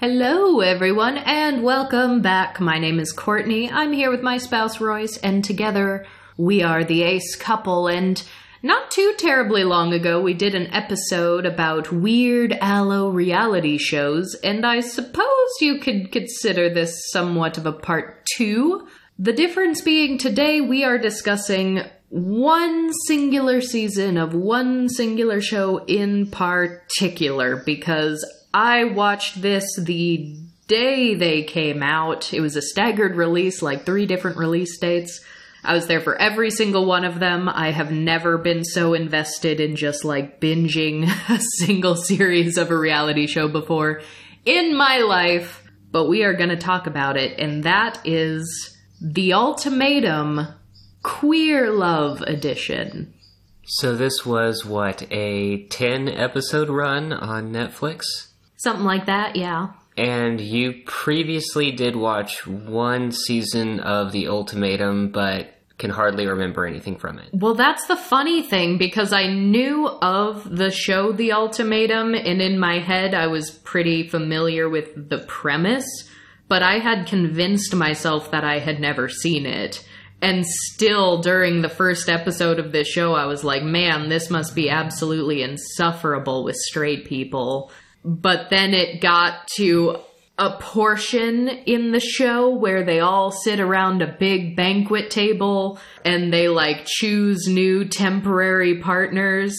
Hello, everyone, and welcome back. My name is Courtney. I'm here with my spouse, Royce, and together we are the ace couple. And not too terribly long ago, we did an episode about weird allo reality shows, and I suppose you could consider this somewhat of a part two. The difference being today we are discussing one singular season of one singular show in particular because I watched this the day they came out. It was a staggered release, like three different release dates. I was there for every single one of them. I have never been so invested in just like binging a single series of a reality show before in my life. But we are going to talk about it, and that is The Ultimatum Queer Love Edition. So this was what a 10 episode run on Netflix Something like that, yeah. and you previously did watch one season of The Ultimatum but can hardly remember anything from it. Well, that's the funny thing because I knew of the show The Ultimatum, and in my head, I was pretty familiar with the premise, but I had convinced myself that I had never seen it. And still, during the first episode of this show, I was like, man, this must be absolutely insufferable with straight people. But then it got to a portion in the show where they all sit around a big banquet table and they like choose new temporary partners.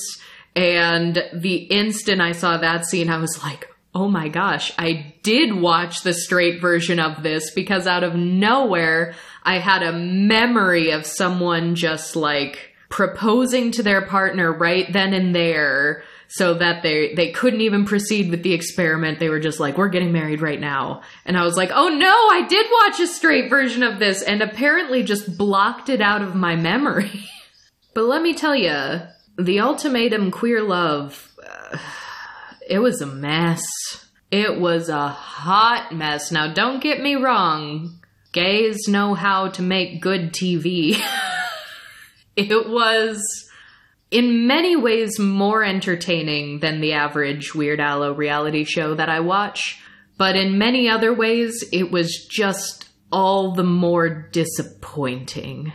And the instant I saw that scene, I was like, oh my gosh, I did watch the straight version of this because out of nowhere, I had a memory of someone just like proposing to their partner right then and there so that they they couldn't even proceed with the experiment. They were just like, "We're getting married right now," and I was like, "Oh no, I did watch a straight version of this," and apparently just blocked it out of my memory. but let me tell you, the ultimatum queer love, uh, it was a mess. It was a hot mess. Now, don't get me wrong. Gays know how to make good TV. it was in many ways more entertaining than the average Weird Allo reality show that I watch, but in many other ways, it was just all the more disappointing.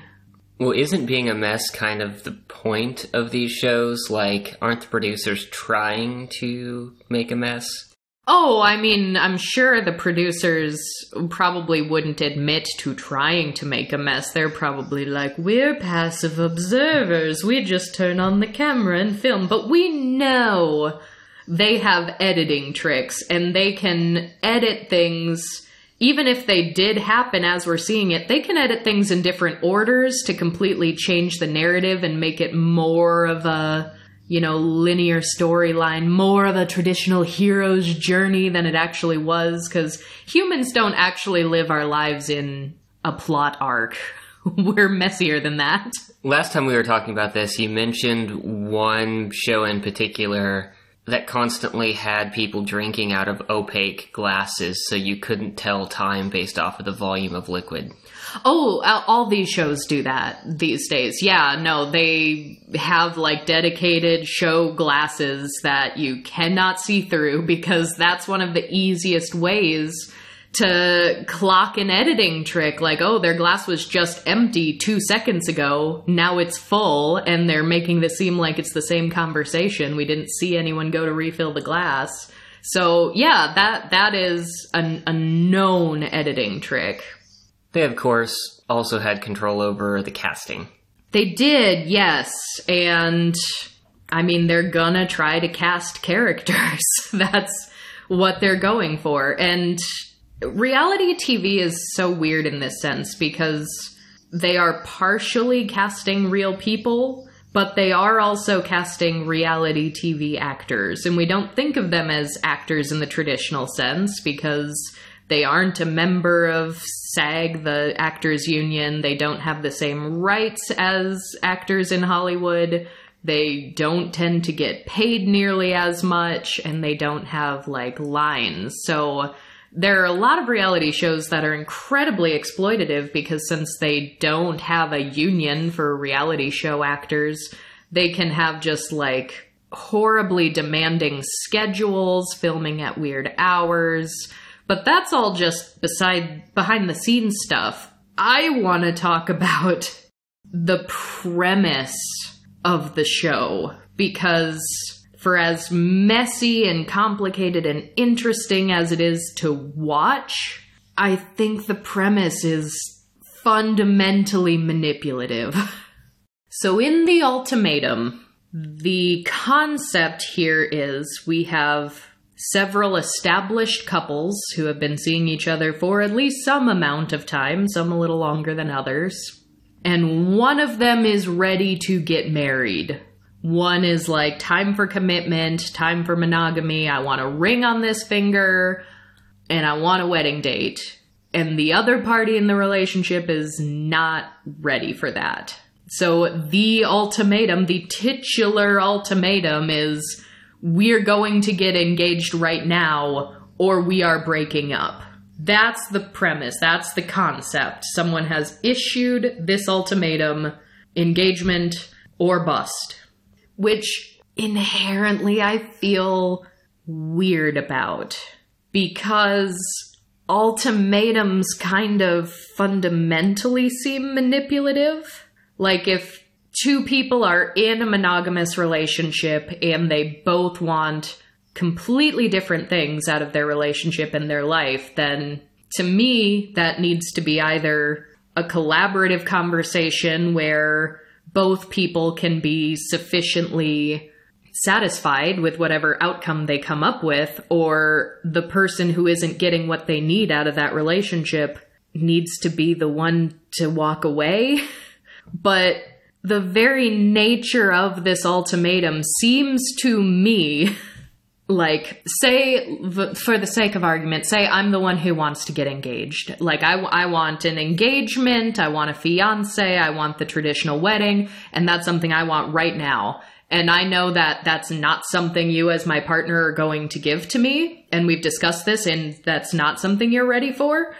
Well, isn't being a mess kind of the point of these shows? Like, aren't the producers trying to make a mess? Oh, I mean, I'm sure the producers probably wouldn't admit to trying to make a mess. They're probably like, we're passive observers. We just turn on the camera and film. But we know they have editing tricks and they can edit things. Even if they did happen as we're seeing it, they can edit things in different orders to completely change the narrative and make it more of a you know, linear storyline, more of a traditional hero's journey than it actually was, because humans don't actually live our lives in a plot arc. We're messier than that. Last time we were talking about this, you mentioned one show in particular that constantly had people drinking out of opaque glasses so you couldn't tell time based off of the volume of liquid. Oh, all these shows do that these days. Yeah, no, they have like dedicated show glasses that you cannot see through because that's one of the easiest ways to clock an editing trick. Like, oh, their glass was just empty two seconds ago. Now it's full, and they're making this seem like it's the same conversation. We didn't see anyone go to refill the glass. So yeah, that that is a, a known editing trick. They, of course, also had control over the casting. They did, yes. And I mean, they're gonna try to cast characters. That's what they're going for. And reality TV is so weird in this sense because they are partially casting real people, but they are also casting reality TV actors. And we don't think of them as actors in the traditional sense because they aren't a member of SAG, the actors union. They don't have the same rights as actors in Hollywood. They don't tend to get paid nearly as much, and they don't have like lines. So there are a lot of reality shows that are incredibly exploitative because since they don't have a union for reality show actors, they can have just like horribly demanding schedules, filming at weird hours, But that's all just beside behind the scenes stuff. I want to talk about the premise of the show because for as messy and complicated and interesting as it is to watch, I think the premise is fundamentally manipulative. so, in the ultimatum, the concept here is we have several established couples who have been seeing each other for at least some amount of time, some a little longer than others. And one of them is ready to get married. One is like, time for commitment, time for monogamy. I want a ring on this finger, and I want a wedding date. And the other party in the relationship is not ready for that. So the ultimatum, the titular ultimatum is we're going to get engaged right now or we are breaking up. That's the premise. That's the concept. Someone has issued this ultimatum engagement or bust, which inherently I feel weird about because ultimatums kind of fundamentally seem manipulative. Like if two people are in a monogamous relationship and they both want completely different things out of their relationship and their life, then to me, that needs to be either a collaborative conversation where both people can be sufficiently satisfied with whatever outcome they come up with, or the person who isn't getting what they need out of that relationship needs to be the one to walk away. but the very nature of this ultimatum seems to me like say for the sake of argument say i'm the one who wants to get engaged. Like I, I want an engagement i want a fiance i want the traditional wedding and that's something i want right now. And i know that that's not something you as my partner are going to give to me and we've discussed this and that's not something you're ready for.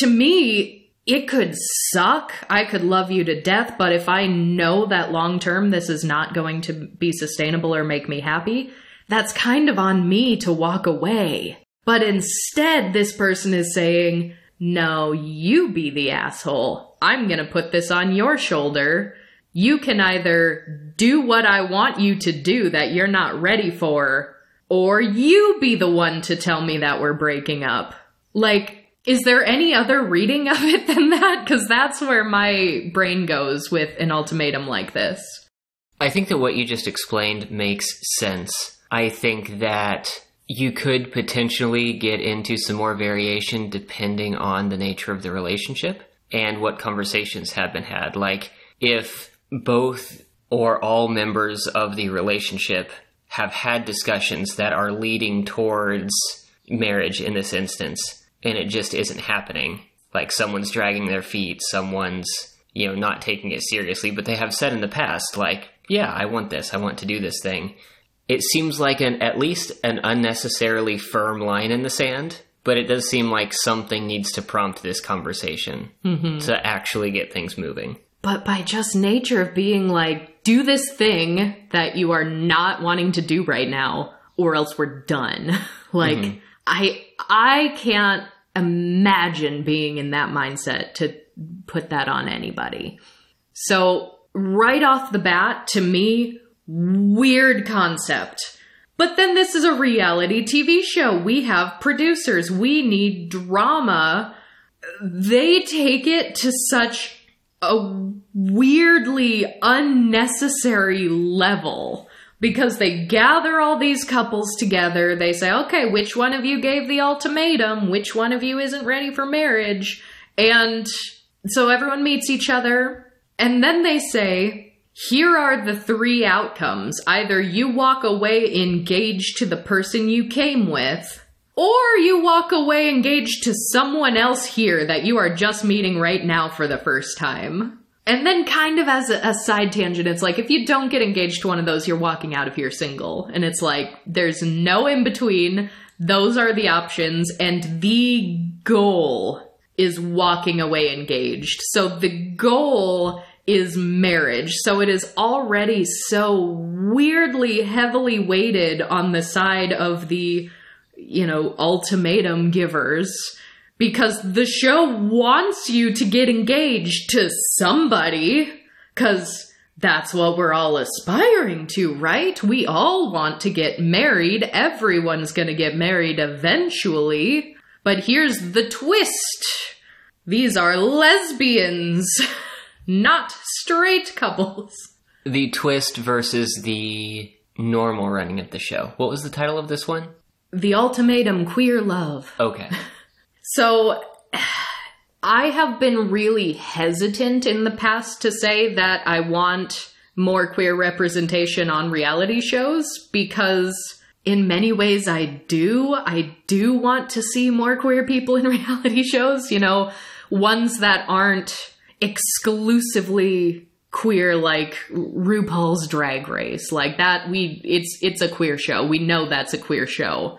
To me it could suck. I could love you to death, but if I know that long term this is not going to be sustainable or make me happy, that's kind of on me to walk away. But instead, this person is saying, no, you be the asshole. I'm gonna put this on your shoulder. You can either do what I want you to do that you're not ready for, or you be the one to tell me that we're breaking up. Like, is there any other reading of it than that? Because that's where my brain goes with an ultimatum like this. I think that what you just explained makes sense. I think that you could potentially get into some more variation depending on the nature of the relationship and what conversations have been had. Like, if both or all members of the relationship have had discussions that are leading towards marriage in this instance, and it just isn't happening. Like someone's dragging their feet, someone's, you know, not taking it seriously, but they have said in the past, like, yeah, I want this, I want to do this thing. It seems like an at least an unnecessarily firm line in the sand, but it does seem like something needs to prompt this conversation mm-hmm. to actually get things moving. But by just nature of being like, do this thing that you are not wanting to do right now, or else we're done. like, mm-hmm. I I can't imagine being in that mindset to put that on anybody. So, right off the bat, to me, weird concept. But then this is a reality TV show. We have producers. We need drama. They take it to such a weirdly unnecessary level because they gather all these couples together. They say, okay, which one of you gave the ultimatum? Which one of you isn't ready for marriage? And so everyone meets each other. And then they say, here are the three outcomes. Either you walk away engaged to the person you came with, or you walk away engaged to someone else here that you are just meeting right now for the first time. And then, kind of as a, a, side tangent, it's like if you don't get engaged to one of those, you're walking out if you're single. And it's like there's no in between. Those are the options. And the goal is walking away engaged. So the goal is marriage. So it is already so weirdly heavily weighted on the side of the you know, ultimatum givers because the show wants you to get engaged to somebody because that's what we're all aspiring to, right? We all want to get married. Everyone's gonna get married eventually. But here's the twist. These are lesbians, not straight couples. The twist versus the normal running of the show. What was the title of this one? The ultimatum queer love. Okay. So I have been really hesitant in the past to say that I want more queer representation on reality shows because in many ways I do. I do want to see more queer people in reality shows, you know, ones that aren't exclusively queer like RuPaul's Drag Race. Like that we it's it's a queer show. We know that's a queer show.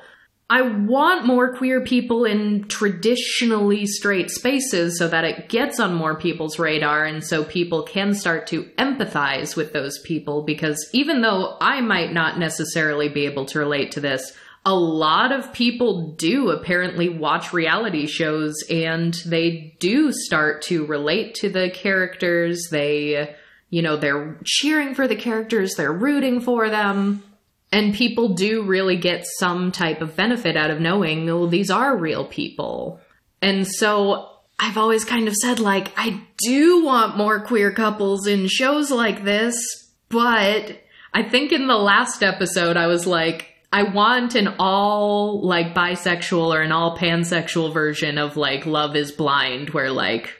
I want more queer people in traditionally straight spaces so that it gets on more people's radar and so people can start to empathize with those people because even though I might not necessarily be able to relate to this, a lot of people do apparently watch reality shows and they do start to relate to the characters. They, you know, they're cheering for the characters, they're rooting for them. And people do really get some type of benefit out of knowing, well, these are real people. And so I've always kind of said, like, I do want more queer couples in shows like this, but I think in the last episode, I was like, I want an all, like, bisexual or an all pansexual version of, like, Love is Blind, where, like,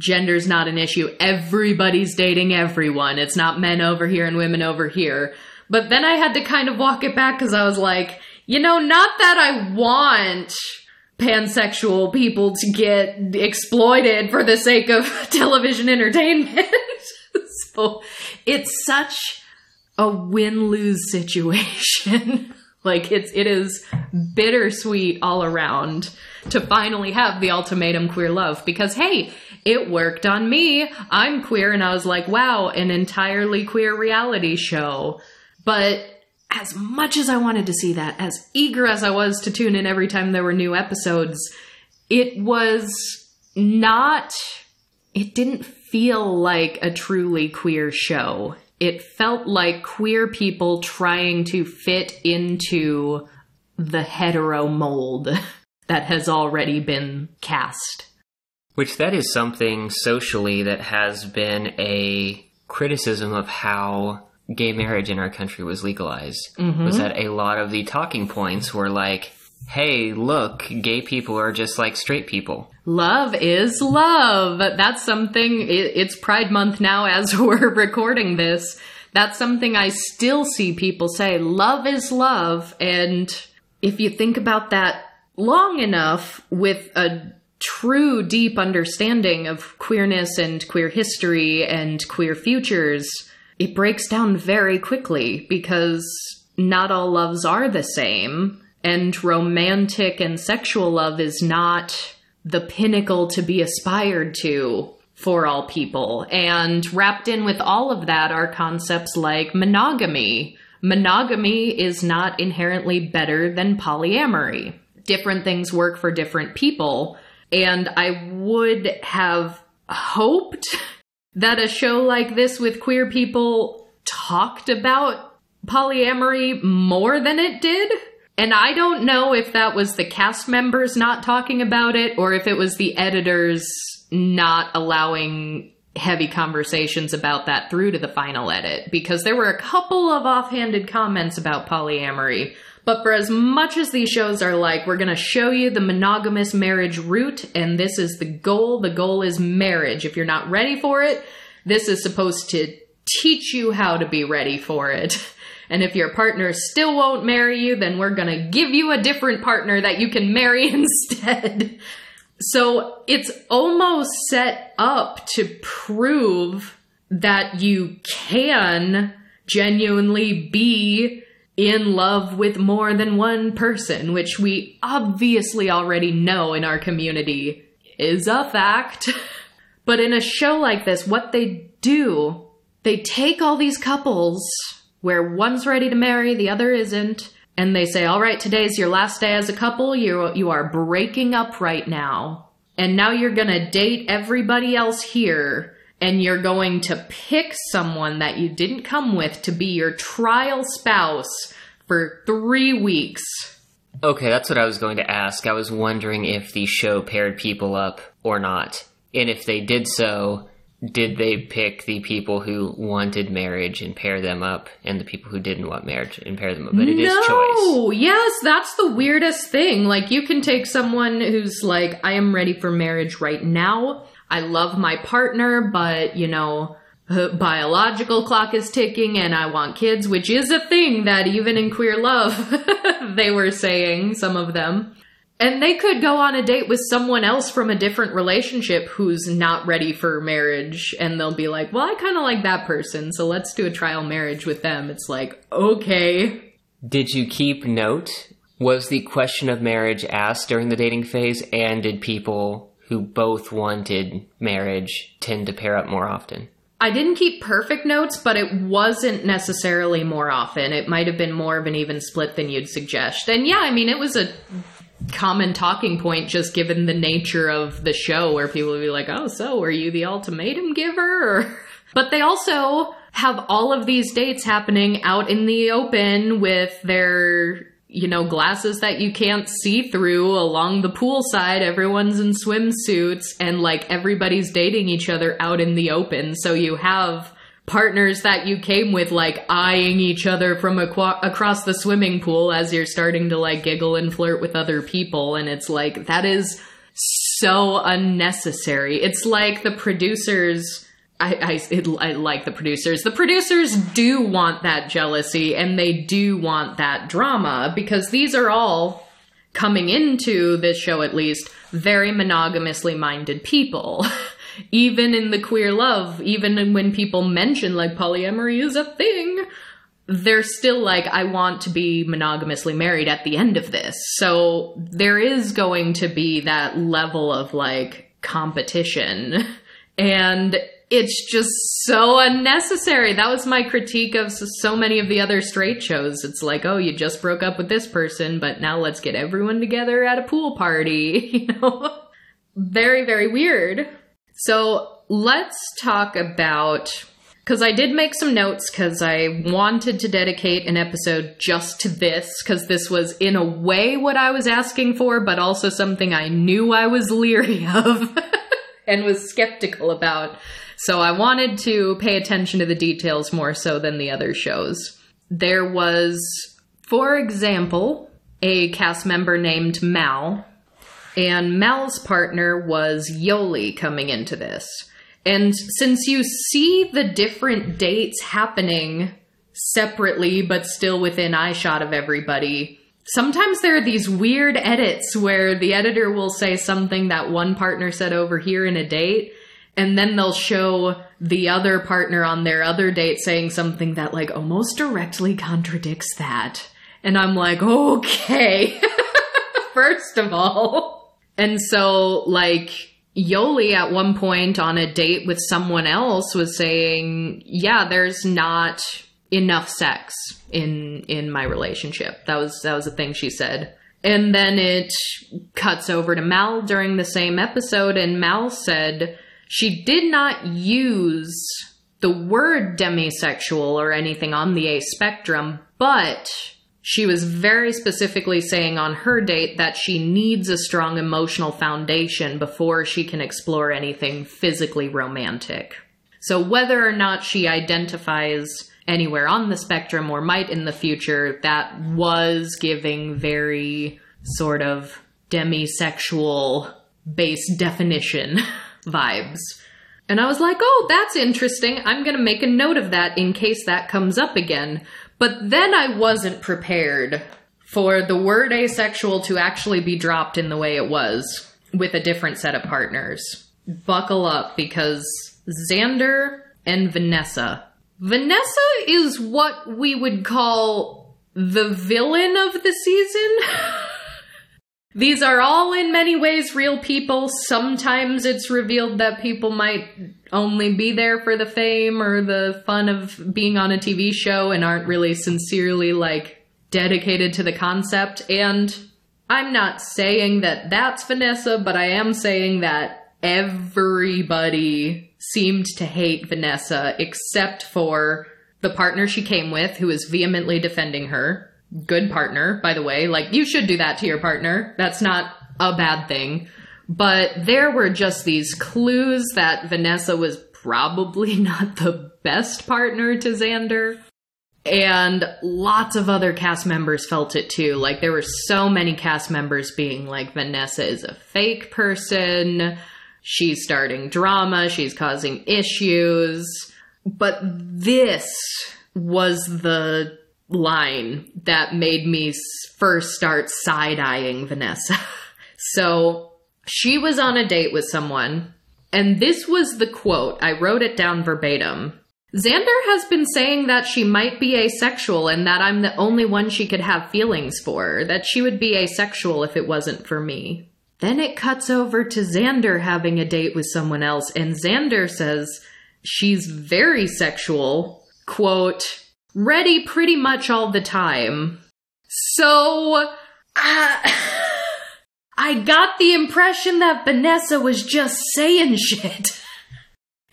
gender's not an issue. Everybody's dating everyone. It's not men over here and women over here. But then I had to kind of walk it back because I was like, you know, not that I want pansexual people to get exploited for the sake of television entertainment. so it's such a win lose situation. like it's it is bittersweet all around to finally have the ultimatum queer love because hey, it worked on me. I'm queer and I was like, wow, an entirely queer reality show. But as much as I wanted to see that, as eager as I was to tune in every time there were new episodes, it was not, it didn't feel like a truly queer show. It felt like queer people trying to fit into the hetero mold that has already been cast. Which that is something socially that has been a criticism of how gay marriage in our country was legalized mm-hmm. was that a lot of the talking points were like, hey, look, gay people are just like straight people. Love is love. That's something, it's Pride Month now as we're recording this. That's something I still see people say. Love is love. And if you think about that long enough with a true deep understanding of queerness and queer history and queer futures, it breaks down very quickly because not all loves are the same, and romantic and sexual love is not the pinnacle to be aspired to for all people. And wrapped in with all of that are concepts like monogamy. Monogamy is not inherently better than polyamory. Different things work for different people. And I would have hoped that a show like this with queer people talked about polyamory more than it did. And I don't know if that was the cast members not talking about it or if it was the editors not allowing heavy conversations about that through to the final edit because there were a couple of offhanded comments about polyamory but for as much as these shows are like, we're going to show you the monogamous marriage route, and this is the goal, the goal is marriage. If you're not ready for it, this is supposed to teach you how to be ready for it. And if your partner still won't marry you, then we're going to give you a different partner that you can marry instead. So it's almost set up to prove that you can genuinely be in love with more than one person, which we obviously already know in our community is a fact. but in a show like this, what they do, they take all these couples where one's ready to marry, the other isn't, and they say, "All right, today's your last day as a couple. You you are breaking up right now, and now you're gonna date everybody else here." And you're going to pick someone that you didn't come with to be your trial spouse for three weeks. Okay, that's what I was going to ask. I was wondering if the show paired people up or not. And if they did so, did they pick the people who wanted marriage and pair them up and the people who didn't want marriage and pair them up? But it is no, choice. yes, that's the weirdest thing. Like, you can take someone who's like, I am ready for marriage right now. I love my partner, but, you know, biological clock is ticking and I want kids, which is a thing that even in queer love, they were saying, some of them. And they could go on a date with someone else from a different relationship who's not ready for marriage. And they'll be like, well, I kind of like that person, so let's do a trial marriage with them. It's like, okay. Did you keep note? Was the question of marriage asked during the dating phase? And did people who both wanted marriage tend to pair up more often? I didn't keep perfect notes, but it wasn't necessarily more often. It might have been more of an even split than you'd suggest. And yeah, I mean, it was a common talking point just given the nature of the show where people would be like, oh, so are you the ultimatum giver? But they also have all of these dates happening out in the open with their you know, glasses that you can't see through along the poolside. Everyone's in swimsuits and like everybody's dating each other out in the open. So you have partners that you came with like eyeing each other from aqua- across the swimming pool as you're starting to like giggle and flirt with other people. And it's like, that is so unnecessary. It's like the producers I, I, it, I, like the producers. The producers do want that jealousy and they do want that drama because these are all coming into this show, at least, very monogamously minded people. even in the queer love, even when people mention like polyamory is a thing, they're still like, I want to be monogamously married at the end of this. So there is going to be that level of like competition. And it's just so unnecessary. That was my critique of so many of the other straight shows. It's like, oh, you just broke up with this person, but now let's get everyone together at a pool party, you know? very, very weird. So let's talk about because I did make some notes because I wanted to dedicate an episode just to this because this was in a way what I was asking for, but also something I knew I was leery of and was skeptical about. So I wanted to pay attention to the details more so than the other shows. There was, for example, a cast member named Mal, and Mal's partner was Yoli coming into this. And since you see the different dates happening separately but still within eyeshot of everybody, sometimes there are these weird edits where the editor will say something that one partner said over here in a date, and then they'll show the other partner on their other date saying something that like almost directly contradicts that. And I'm like, okay, first of all. And so, like, Yoli at one point on a date with someone else was saying, yeah, there's not enough sex in in my relationship. That was that was a thing she said. And then it cuts over to Mal during the same episode and Mal said she did not use the word demisexual or anything on the A spectrum, but she was very specifically saying on her date that she needs a strong emotional foundation before she can explore anything physically romantic. So, whether or not she identifies anywhere on the spectrum or might in the future, that was giving very sort of demisexual based definition vibes. And I was like, oh, that's interesting. I'm going to make a note of that in case that comes up again. But then I wasn't prepared for the word asexual to actually be dropped in the way it was with a different set of partners. Buckle up because Xander and Vanessa. Vanessa is what we would call the villain of the season. These are all in many ways real people. Sometimes it's revealed that people might only be there for the fame or the fun of being on a TV show and aren't really sincerely like dedicated to the concept. And I'm not saying that that's Vanessa, but I am saying that everybody seemed to hate Vanessa except for the partner she came with, who was vehemently defending her. Good partner, by the way. Like, you should do that to your partner. That's not a bad thing. But there were just these clues that Vanessa was probably not the best partner to Xander. And lots of other cast members felt it too. Like, there were so many cast members being like, Vanessa is a fake person. She's starting drama. She's causing issues. But this was the line that made me first start side eyeing Vanessa. so she was on a date with someone, and this was the quote. I wrote it down verbatim. Xander has been saying that she might be asexual and that I'm the only one she could have feelings for, that she would be asexual if it wasn't for me. Then it cuts over to Xander having a date with someone else, and Xander says she's very sexual, quote, ready pretty much all the time. So, uh, I got the impression that Vanessa was just saying shit.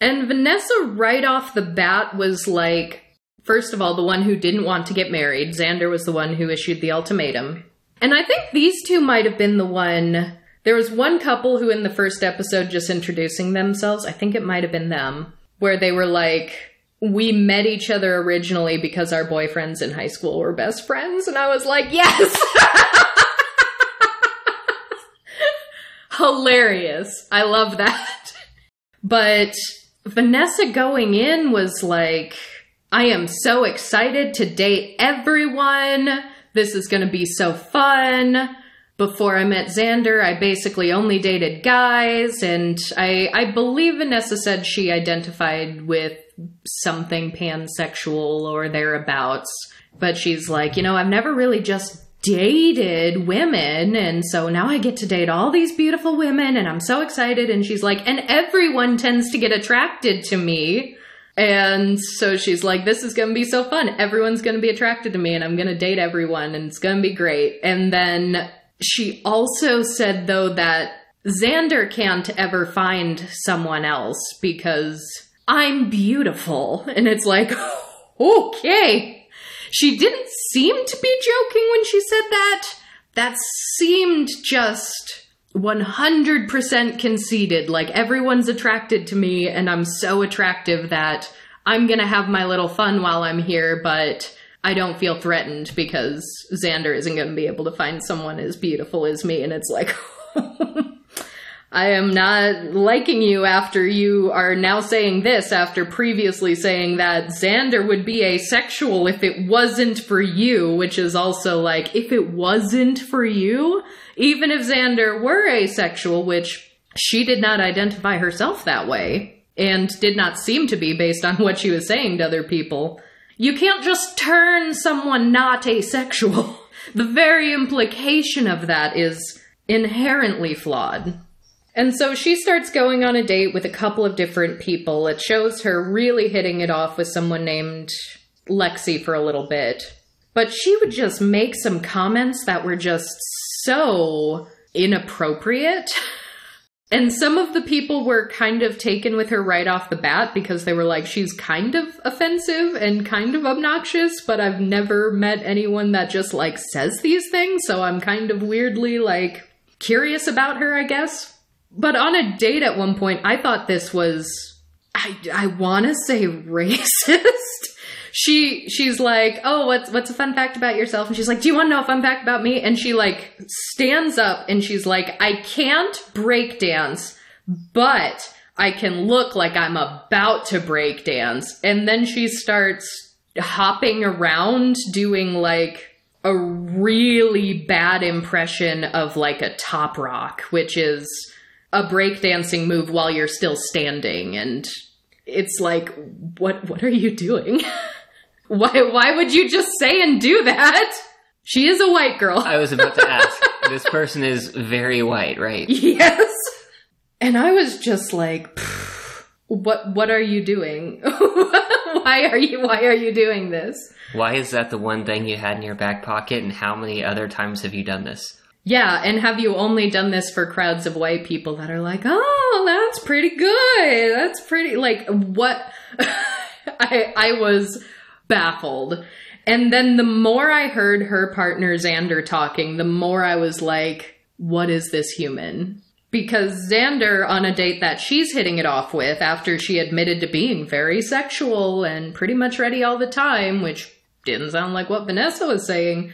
And Vanessa, right off the bat, was like, first of all, the one who didn't want to get married. Xander was the one who issued the ultimatum. And I think these two might have been the one. There was one couple who, in the first episode, just introducing themselves, I think it might have been them, where they were like, we met each other originally because our boyfriends in high school were best friends. And I was like, yes! Hilarious. I love that. But Vanessa going in was like, I am so excited to date everyone. This is going to be so fun. Before I met Xander, I basically only dated guys, and I, I believe Vanessa said she identified with something pansexual or thereabouts. But she's like, you know, I've never really just dated women and so now I get to date all these beautiful women and I'm so excited and she's like and everyone tends to get attracted to me and so she's like this is going to be so fun everyone's going to be attracted to me and I'm going to date everyone and it's going to be great and then she also said though that Xander can't ever find someone else because I'm beautiful and it's like okay she didn't seem to be joking when she said that. That seemed just 100% conceited. Like everyone's attracted to me and I'm so attractive that I'm gonna have my little fun while I'm here, but I don't feel threatened because Xander isn't gonna be able to find someone as beautiful as me. And it's like, I am not liking you after you are now saying this after previously saying that Xander would be asexual if it wasn't for you, which is also like, if it wasn't for you, even if Xander were asexual, which she did not identify herself that way and did not seem to be based on what she was saying to other people, you can't just turn someone not asexual. The very implication of that is inherently flawed. And so she starts going on a date with a couple of different people. It shows her really hitting it off with someone named Lexi for a little bit. But she would just make some comments that were just so inappropriate. And some of the people were kind of taken with her right off the bat because they were like, she's kind of offensive and kind of obnoxious, but I've never met anyone that just like says these things. So I'm kind of weirdly like curious about her, I guess. But on a date at one point, I thought this was, I, I want to say racist. she, she's like, oh, what's, what's a fun fact about yourself? And she's like, do you want to know a fun fact about me? And she like stands up and she's like, I can't break dance, but I can look like I'm about to break dance. And then she starts hopping around doing like a really bad impression of like a top rock, which is a breakdancing move while you're still standing and it's like what what are you doing? why why would you just say and do that? She is a white girl. I was about to ask. this person is very white, right? Yes. And I was just like what what are you doing? why are you why are you doing this? Why is that the one thing you had in your back pocket, and how many other times have you done this? Yeah, and have you only done this for crowds of white people that are like, "Oh, that's pretty good. That's pretty like what?" I I was baffled. And then the more I heard her partner Xander talking, the more I was like, "What is this human?" Because Xander, on a date that she's hitting it off with after she admitted to being very sexual and pretty much ready all the time, which didn't sound like what Vanessa was saying,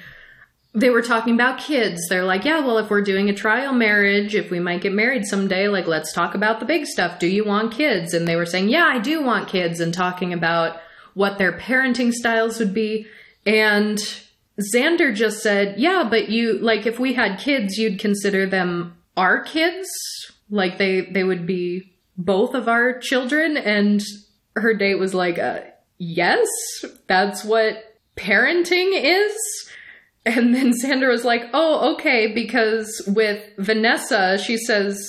they were talking about kids. They're like, yeah, well, if we're doing a trial marriage, if we might get married someday, like, let's talk about the big stuff. Do you want kids? And they were saying, yeah, I do want kids, and talking about what their parenting styles would be. And Xander just said, yeah, but you, like, if we had kids, you'd consider them our kids. Like, they, they would be both of our children. And her date was like, uh, yes, that's what parenting is. And then Xander was like, oh, okay, because with Vanessa, she says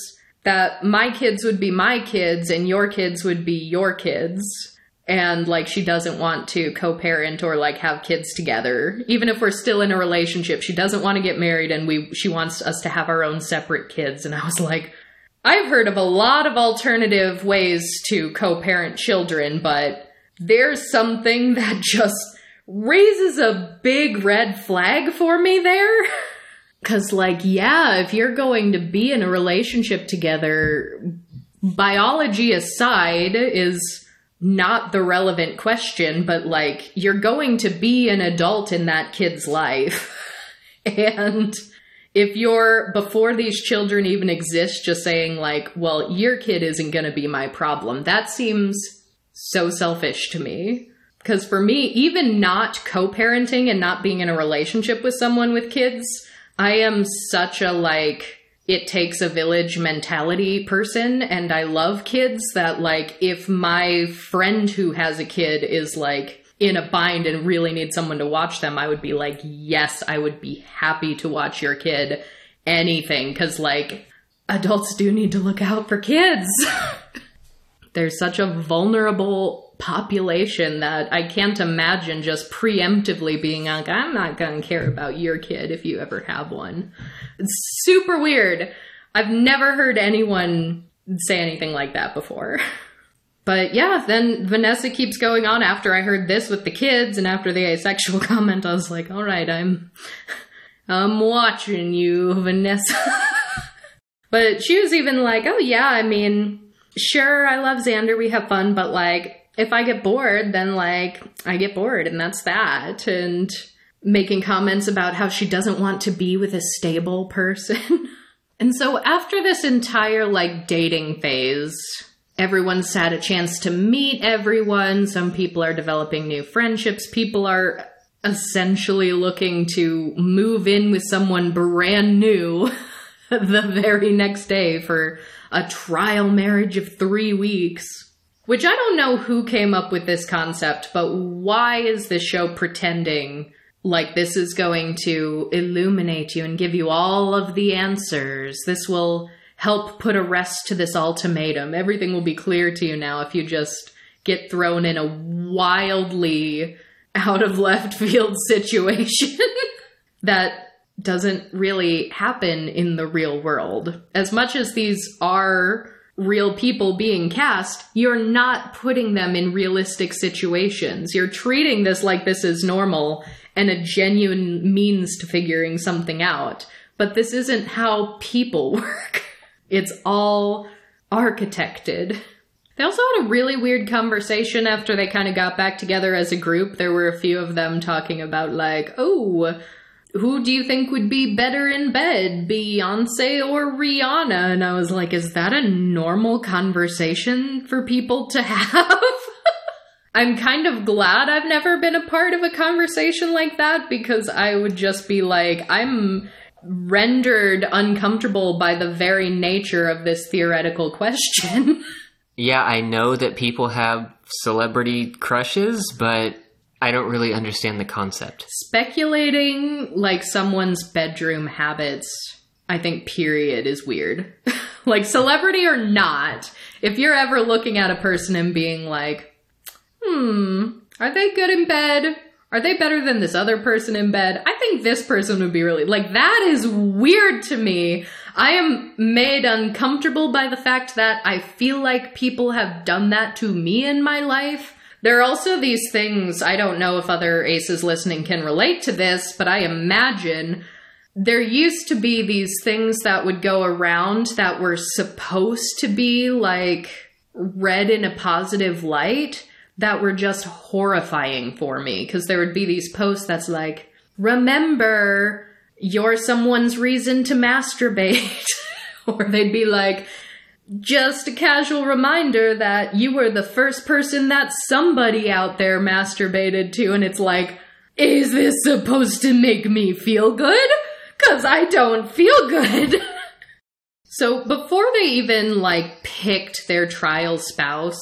that my kids would be my kids and your kids would be your kids. And like, she doesn't want to co parent or like have kids together. Even if we're still in a relationship, she doesn't want to get married and we, she wants us to have our own separate kids. And I was like, I've heard of a lot of alternative ways to co parent children, but there's something that just raises a big red flag for me there. Cause like, yeah, if you're going to be in a relationship together, biology aside is not the relevant question, but like, you're going to be an adult in that kid's life. and if you're, before these children even exist, just saying like, well, your kid isn't gonna be my problem, that seems so selfish to me. Because for me, even not co parenting and not being in a relationship with someone with kids, I am such a like, it takes a village mentality person. And I love kids that, like, if my friend who has a kid is like in a bind and really needs someone to watch them, I would be like, yes, I would be happy to watch your kid. Anything. Because, like, adults do need to look out for kids. There's such a vulnerable population that I can't imagine just preemptively being like, I'm not going to care about your kid if you ever have one. It's super weird. I've never heard anyone say anything like that before. But yeah, then Vanessa keeps going on after I heard this with the kids and after the asexual comment, I was like, all right, I'm, I'm watching you, Vanessa. but she was even like, oh yeah, I mean, sure, I love Xander, we have fun, but like, if I get bored, then like I get bored and that's that. And making comments about how she doesn't want to be with a stable person. and so after this entire like dating phase, everyone's had a chance to meet everyone. Some people are developing new friendships. People are essentially looking to move in with someone brand new the very next day for a trial marriage of three weeks. Which I don't know who came up with this concept, but why is this show pretending like this is going to illuminate you and give you all of the answers? This will help put a rest to this ultimatum. Everything will be clear to you now if you just get thrown in a wildly out of left field situation that doesn't really happen in the real world. As much as these are real people being cast, you're not putting them in realistic situations. You're treating this like this is normal and a genuine means to figuring something out. But this isn't how people work. It's all architected. They also had a really weird conversation after they kind of got back together as a group. There were a few of them talking about, like, oh, who do you think would be better in bed, Beyonce or Rihanna? And I was like, is that a normal conversation for people to have? I'm kind of glad I've never been a part of a conversation like that because I would just be like, I'm rendered uncomfortable by the very nature of this theoretical question. yeah, I know that people have celebrity crushes, but I don't really understand the concept. Speculating like someone's bedroom habits, I think, period, is weird. like celebrity or not, if you're ever looking at a person and being like, hmm, are they good in bed? Are they better than this other person in bed? I think this person would be really like that is weird to me. I am made uncomfortable by the fact that I feel like people have done that to me in my life. There are also these things, I don't know if other aces listening can relate to this, but I imagine there used to be these things that would go around that were supposed to be like read in a positive light that were just horrifying for me because there would be these posts that's like, remember, you're someone's reason to masturbate. or they'd be like, just a casual reminder that you were the first person that somebody out there masturbated to. And it's like, is this supposed to make me feel good? Cause I don't feel good. so before they even like picked their trial spouse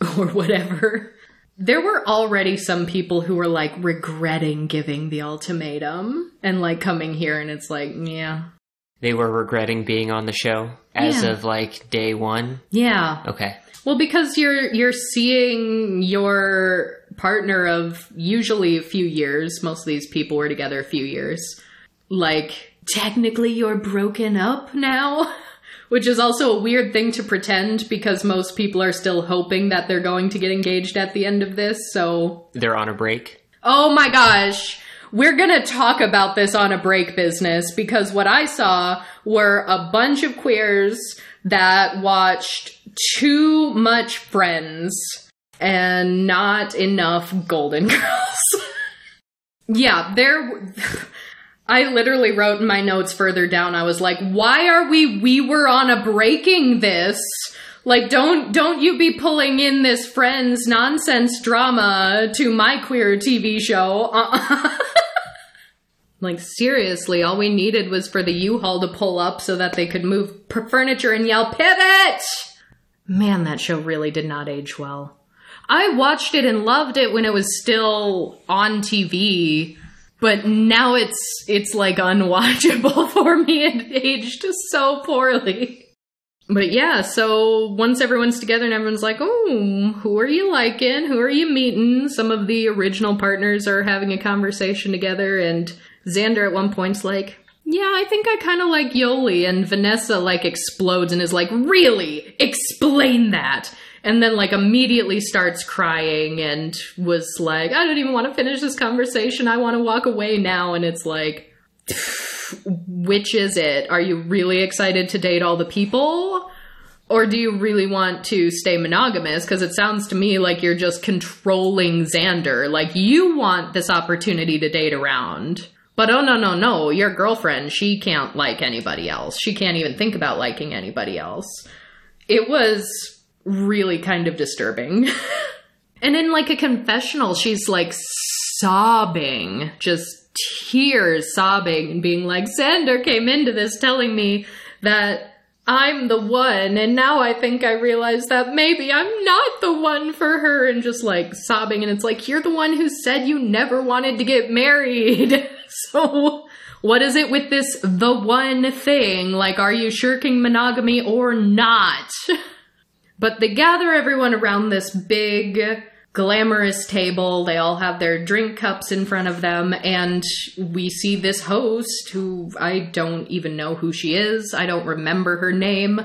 or whatever, there were already some people who were like regretting giving the ultimatum and like coming here and it's like, yeah. They were regretting being on the show as Yeah. of like day one. Yeah. Okay. Well, because you're you're seeing your partner of usually a few years. Most of these people were together a few years. Like technically you're broken up now, which is also a weird thing to pretend because most people are still hoping that they're going to get engaged at the end of this. So, They're on a break. oh my gosh. We're gonna talk about this on a break business because what I saw were a bunch of queers that watched too much Friends and not enough Golden Girls. yeah, there. I literally wrote in my notes further down. I was like, "Why are we? We were on a breaking this." Like, don't don't you be pulling in this Friends nonsense drama to my queer TV show? Uh-uh. Like seriously, all we needed was for the U-Haul to pull up so that they could move furniture and yell pivot. Man, that show really did not age well. I watched it and loved it when it was still on TV, but now it's it's like unwatchable for me. It aged so poorly. But yeah, so once everyone's together and everyone's like, oh, who are you liking? Who are you meeting? Some of the original partners are having a conversation together, and Xander at one point's like, yeah, I think I kind of like Yoli. And Vanessa like explodes and is like, really? Explain that. And then like immediately starts crying and was like, I don't even want to finish this conversation. I want to walk away now. And it's like, which is it? Are you really excited to date all the people? Or do you really want to stay monogamous? Because it sounds to me like you're just controlling Xander. Like you want this opportunity to date around. But oh no, no, no, your girlfriend, she can't like anybody else. She can't even think about liking anybody else. It was really kind of disturbing. and in like a confessional, she's like sobbing, just tears sobbing and being like, Xander came into this telling me that I'm the one, and now I think I realize that maybe I'm not the one for her, and just like sobbing. And it's like, you're the one who said you never wanted to get married. so, what is it with this the one thing? Like, are you shirking monogamy or not? But they gather everyone around this big, glamorous table. They all have their drink cups in front of them, and we see this host who I don't even know who she is. I don't remember her name.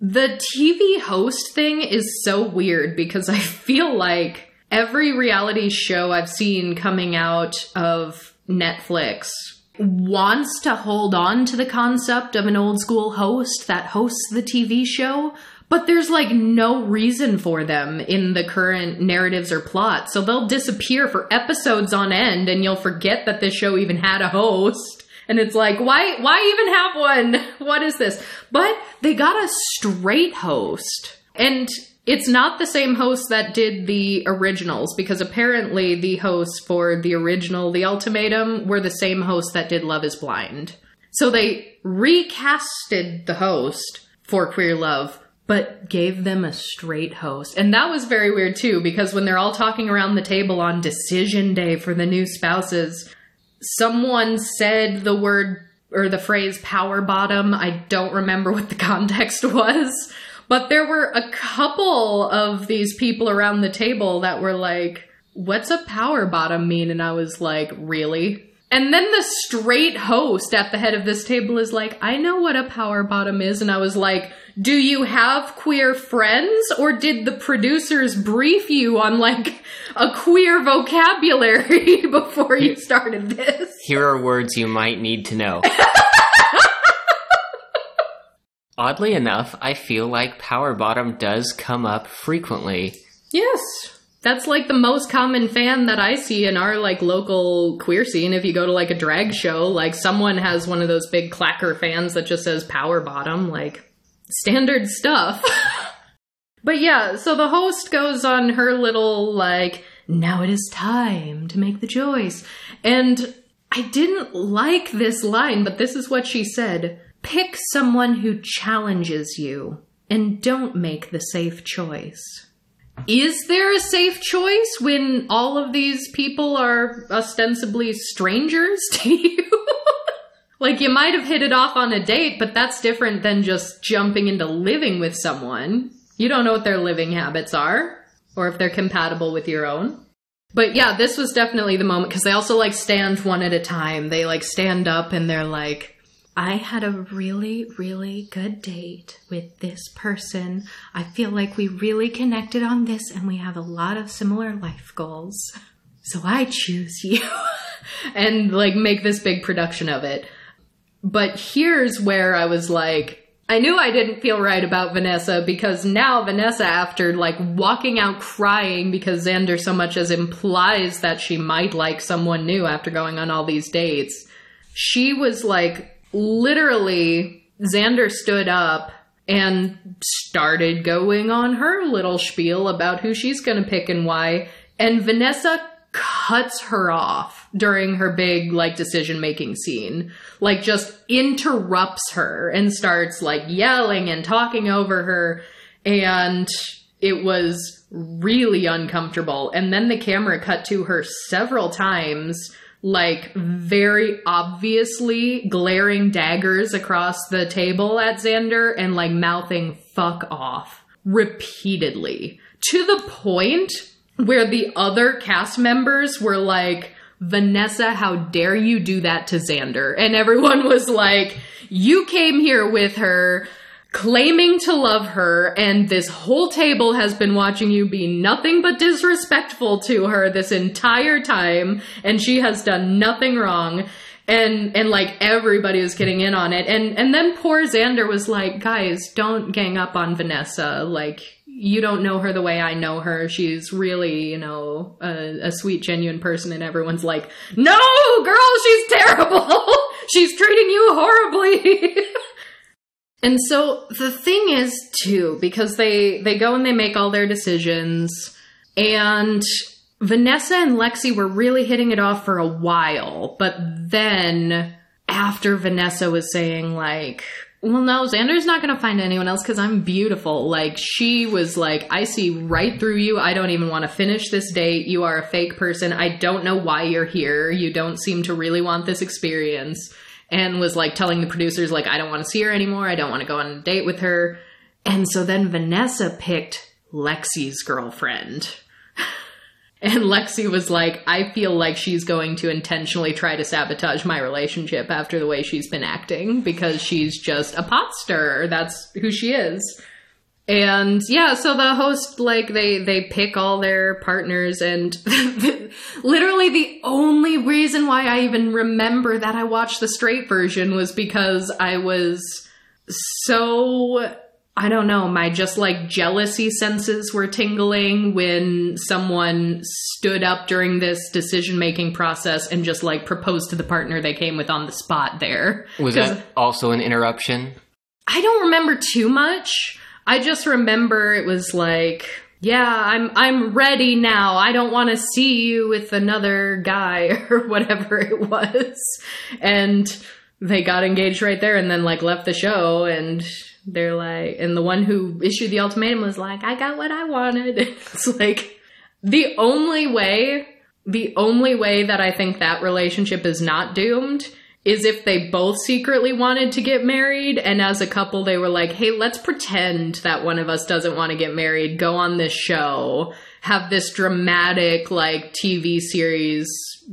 The TV host thing is so weird because I feel like every reality show I've seen coming out of Netflix wants to hold on to the concept of an old school host that hosts the TV show, but there's like no reason for them in the current narratives or plot. So they'll disappear for episodes on end and you'll forget that this show even had a host. And it's like, why why even have one? What is this? But they got a straight host. And it's not the same host that did the originals because apparently the hosts for the original The Ultimatum were the same host that did Love is Blind. So they recasted the host for Queer Love, but gave them a straight host. And that was very weird too because when they're all talking around the table on decision day for the new spouses, someone said the word or the phrase power bottom. I don't remember what the context was, but there were a couple of these people around the table that were like, what's a power bottom mean? And I was like, really? And then the straight host at the head of this table is like, I know what a power bottom is. And I was like, do you have queer friends or did the producers brief you on like a queer vocabulary before you started this? Here are words you might need to know. Oddly enough, I feel like power bottom does come up frequently. Yes. That's like the most common fan that I see in our like local queer scene. If you go to like a drag show, like someone has one of those big clacker fans that just says power bottom, like standard stuff. but yeah, so the host goes on her little like, now it is time to make the choice. And I didn't like this line, but this is what she said. Pick someone who challenges you and don't make the safe choice. Is there a safe choice when all of these people are ostensibly strangers to you? like, you might have hit it off on a date, but that's different than just jumping into living with someone. You don't know what their living habits are, or if they're compatible with your own. But yeah, this was definitely the moment because they also like stand one at a time. They like stand up and they're like, I had a really, really good date with this person. I feel like we really connected on this and we have a lot of similar life goals. So I choose you. and like make this big production of it. But here's where I was like, I knew I didn't feel right about Vanessa because now Vanessa, after like walking out crying because Xander so much as implies that she might like someone new after going on all these dates, she was like literally, Xander stood up and started going on her little spiel about who she's going to pick and why. And Vanessa cuts her off during her big like decision making scene like just interrupts her and starts like yelling and talking over her and it was really uncomfortable and then the camera cut to her several times like very obviously glaring daggers across the table at Xander and like mouthing fuck off repeatedly to the point where the other cast members were like, Vanessa, how dare you do that to Xander? And everyone was like, you came here with her claiming to love her and this whole table has been watching you be nothing but disrespectful to her this entire time and she has done nothing wrong and and like everybody was getting in on it and and then poor Xander was like guys don't gang up on Vanessa like you don't know her the way I know her. She's really, you know, a, a, sweet, genuine person, and everyone's like, "No, girl, she's terrible. she's treating you horribly." And so the thing is too, because they they go and they make all their decisions, and Vanessa and Lexi were really hitting it off for a while, but then after Vanessa was saying like, well, no, Xander's not going to find anyone else because I'm beautiful. Like, she was like, I see right through you. I don't even want to finish this date. You are a fake person. I don't know why you're here. You don't seem to really want this experience and was like telling the producers like I don't want to see her anymore. I don't want to go on a date with her. And so then Vanessa picked Lexi's girlfriend. and Lexi was like, I feel like she's going to intentionally try to sabotage my relationship after the way she's been acting because she's just a pot stirrer. That's who she is. And yeah, so the host like they they pick all their partners and literally the only reason why I even remember that I watched the straight version was because I was so I don't know, my just like jealousy senses were tingling when someone stood up during this decision making process and just like proposed to the partner they came with on the spot there. Was that also an interruption? I don't remember too much. I just remember it was like, yeah, I'm I'm ready now. I don't want to see you with another guy or whatever it was. And they got engaged right there and then like left the show and they're like and the one who issued the ultimatum was like, I got what I wanted. It's like the only way the only way that I think that relationship is not doomed is if they both secretly wanted to get married and as a couple they were like, "Hey, let's pretend that one of us doesn't want to get married. Go on this show, have this dramatic like TV series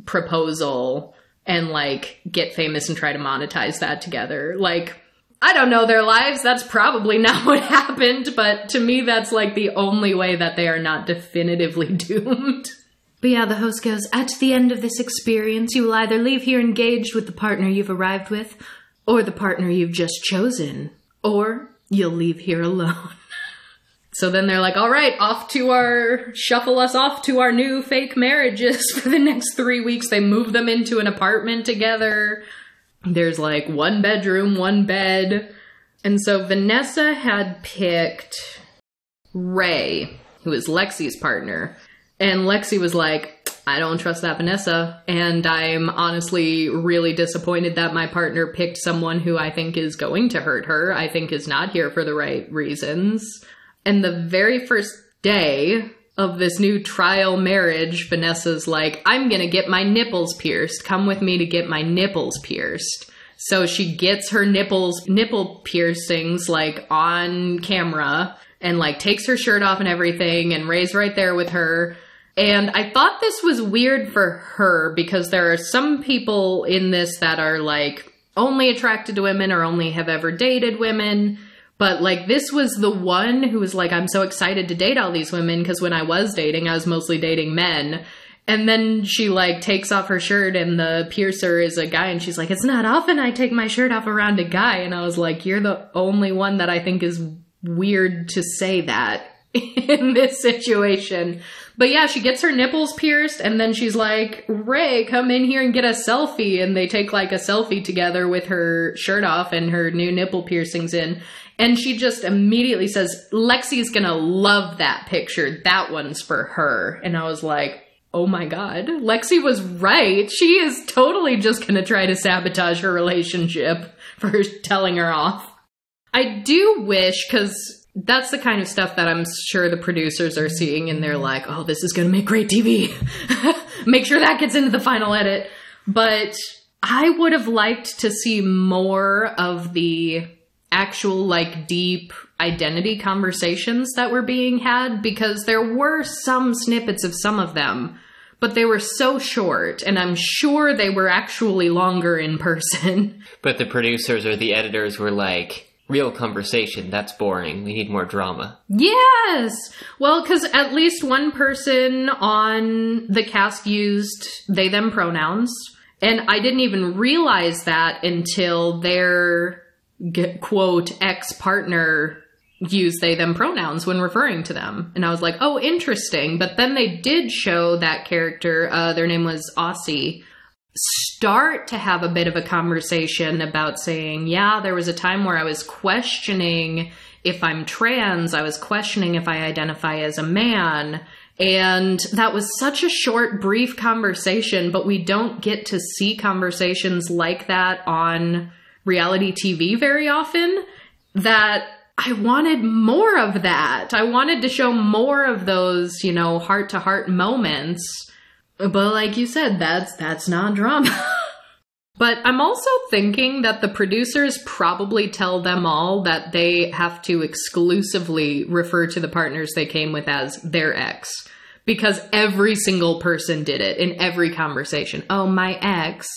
proposal and like get famous and try to monetize that together." Like I don't know their lives. That's probably not what happened, but to me, that's like the only way that they are not definitively doomed. But yeah, the host goes, At the end of this experience, you will either leave here engaged with the partner you've arrived with, or the partner you've just chosen, or you'll leave here alone. So then they're like, all right, off to our, shuffle us off to our new fake marriages for the next three weeks. They move them into an apartment together. There's like one bedroom, one bed. And so Vanessa had picked Rae, who is Lexi's partner. And Lexi was like, I don't trust that Vanessa. And I'm honestly really disappointed that my partner picked someone who I think is going to hurt her. I think is not here for the right reasons. And the very first day of this new trial marriage, Vanessa's like, I'm gonna get my nipples pierced. Come with me to get my nipples pierced. So she gets her nipples, nipple piercings like on camera and like takes her shirt off and everything and Rae's right there with her. And I thought this was weird for her because there are some people in this that are like only attracted to women or only have ever dated women. But like this was the one who was like, I'm so excited to date all these women because when I was dating, I was mostly dating men. And then she like takes off her shirt and the piercer is a guy and she's like, It's not often I take my shirt off around a guy. And I was like, You're the only one that I think is weird to say that in this situation. But yeah, she gets her nipples pierced and then she's like, Rae, come in here and get a selfie. And they take like a selfie together with her shirt off and her new nipple piercings in. And she just immediately says, Lexi's gonna love that picture. That one's for her. And I was like, oh my god. Lexi was right. She is totally just gonna try to sabotage her relationship for telling her off. I do wish, because that's the kind of stuff that I'm sure the producers are seeing and they're like, oh, this is gonna make great TV. make sure that gets into the final edit. But I would have liked to see more of the actual like deep identity conversations that were being had because there were some snippets of some of them but they were so short and i'm sure they were actually longer in person but the producers or the editors were like real conversation. That's boring. We need more drama. Yes! Well because at least one person on the cast used they them pronouns and i didn't even realize that until their quote ex partner use they them pronouns when referring to them. And i was like oh interesting. But then they did show that character uh, their name was aussie start to have a bit of a conversation about saying yeah there was a time where i was questioning if i'm trans i was questioning if i identify as a man and that was such a short brief conversation but we don't get to see conversations like that on reality TV very often that I wanted more of that. I wanted to show more of those, you know, heart to heart moments. But like you said, that's that's not drama. but I'm also thinking that the producers probably tell them all that they have to exclusively refer to the partners they came with as their ex because every single person did it in every conversation. Oh, my ex,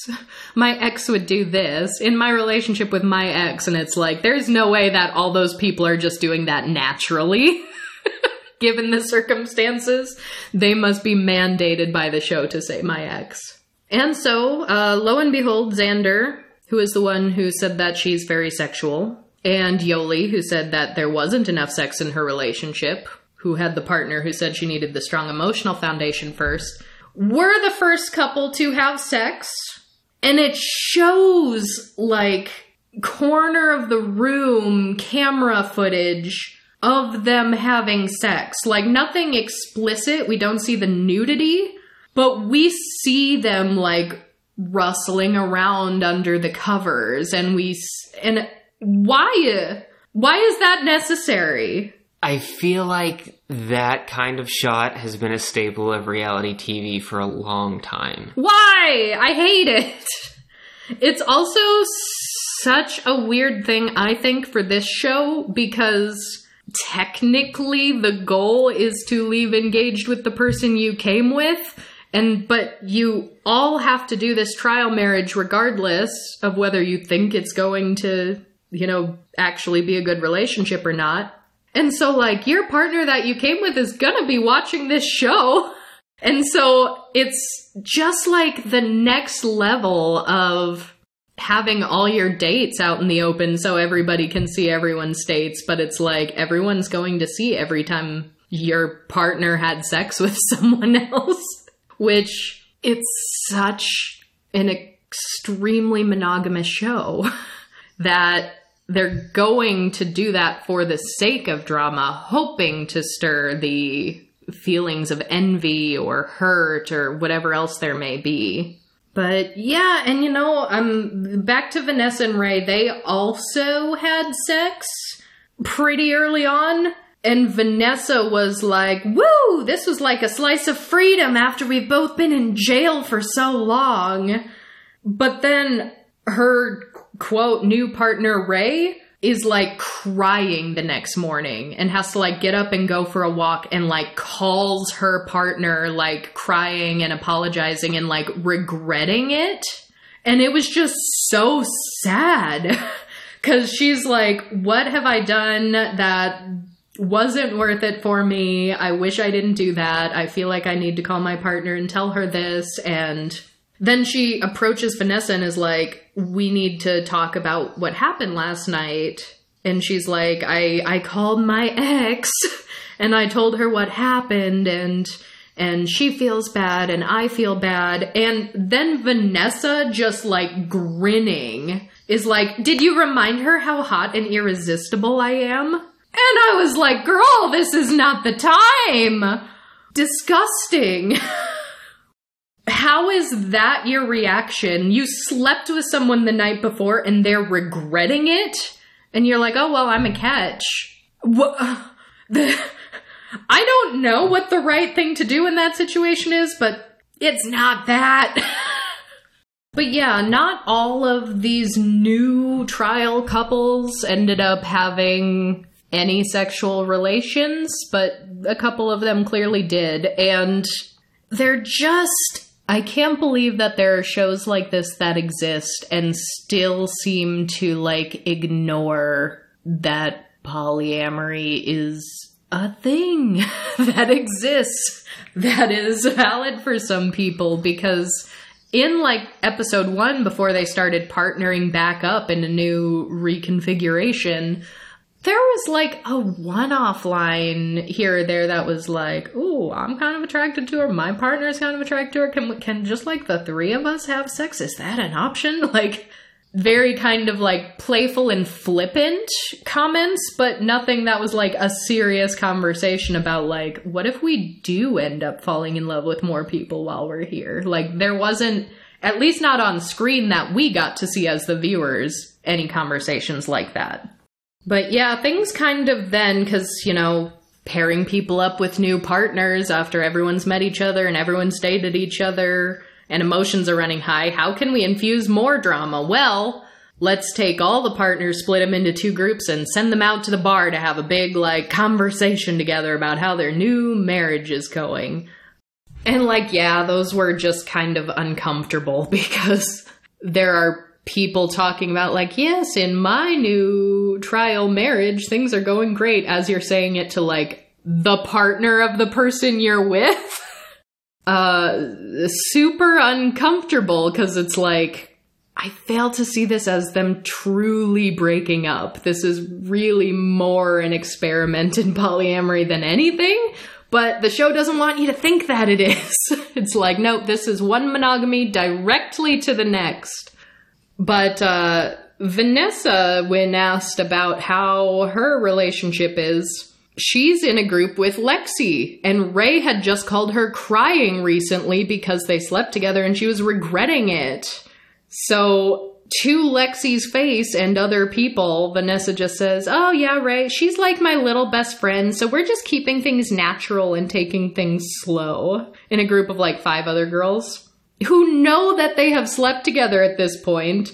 my ex would do this in my relationship with my ex. And it's like, there's no way that all those people are just doing that naturally. Given the circumstances, they must be mandated by the show to say my ex. And so, uh, lo and behold, Xander, who is the one who said that she's very sexual, and Yoli, who said that there wasn't enough sex in her relationship, who had the partner who said she needed the strong emotional foundation first, were the first couple to have sex. And it shows like corner of the room camera footage of them having sex. Like nothing explicit. We don't see the nudity, but we see them like rustling around under the covers and we and why why is that necessary? I feel like that kind of shot has been a staple of reality TV for a long time. Why? I hate it. It's also such a weird thing, I think, for this show because technically the goal is to leave engaged with the person you came with. And, but you all have to do this trial marriage regardless of whether you think it's going to, you know, actually be a good relationship or not. And so, like, your partner that you came with is gonna be watching this show. And so it's just like the next level of having all your dates out in the open so everybody can see everyone's dates, but it's like everyone's going to see every time your partner had sex with someone else, which it's such an extremely monogamous show that they're going to do that for the sake of drama, hoping to stir the feelings of envy or hurt or whatever else there may be. But yeah, and you know, um, back to Vanessa and Rae. They also had sex pretty early on. And Vanessa was like, woo, this was like a slice of freedom after we've both been in jail for so long. But then her quote, new partner Rae is like crying the next morning and has to like get up and go for a walk and like calls her partner like crying and apologizing and like regretting it. And it was just so sad because she's like, What have I done that wasn't worth it for me? I wish I didn't do that. I feel like I need to call my partner and tell her this. And then she approaches Vanessa and is like, "We need to talk about what happened last night." And she's like, "I I called my ex and I told her what happened and and she feels bad and I feel bad." And then Vanessa just like grinning is like, "Did you remind her how hot and irresistible I am?" And I was like, "Girl, this is not the time." Disgusting. How is that your reaction? You slept with someone the night before and they're regretting it? And you're like, oh, well, I'm a catch. What? The, I don't know what the right thing to do in that situation is, but it's not that. but yeah, not all of these new trial couples ended up having any sexual relations, but a couple of them clearly did. And they're just I can't believe that there are shows like this that exist and still seem to like ignore that polyamory is a thing that exists that is valid for some people because in like episode 1 before they started partnering back up in a new reconfiguration there was like a one-off line here or there that was like, "Ooh, I'm kind of attracted to her. My partner's kind of attracted to her. Can can just like the three of us have sex? Is that an option?" Like very kind of like playful and flippant comments, but nothing that was like a serious conversation about like, what if we do end up falling in love with more people while we're here? Like there wasn't at least not on screen that we got to see as the viewers any conversations like that. But yeah, things kind of then, because, you know, pairing people up with new partners after everyone's met each other and everyone's dated each other and emotions are running high, how can we infuse more drama? Well, let's take all the partners, split them into two groups, and send them out to the bar to have a big, like, conversation together about how their new marriage is going. And, like, yeah, those were just kind of uncomfortable because there are people talking about like yes in my new trial marriage things are going great as you're saying it to like the partner of the person you're with uh super uncomfortable because it's like I fail to see this as them truly breaking up. This is really more an experiment in polyamory than anything, but the show doesn't want you to think that it is. it's like, nope, this is one monogamy directly to the next. But uh, Vanessa, when asked about how her relationship is, she's in a group with Lexi, and Rae had just called her crying recently because they slept together and she was regretting it. So, to Lexi's face and other people, Vanessa just says, Oh, yeah, Rae, she's like my little best friend, so we're just keeping things natural and taking things slow in a group of like five other girls. Who know that they have slept together at this point.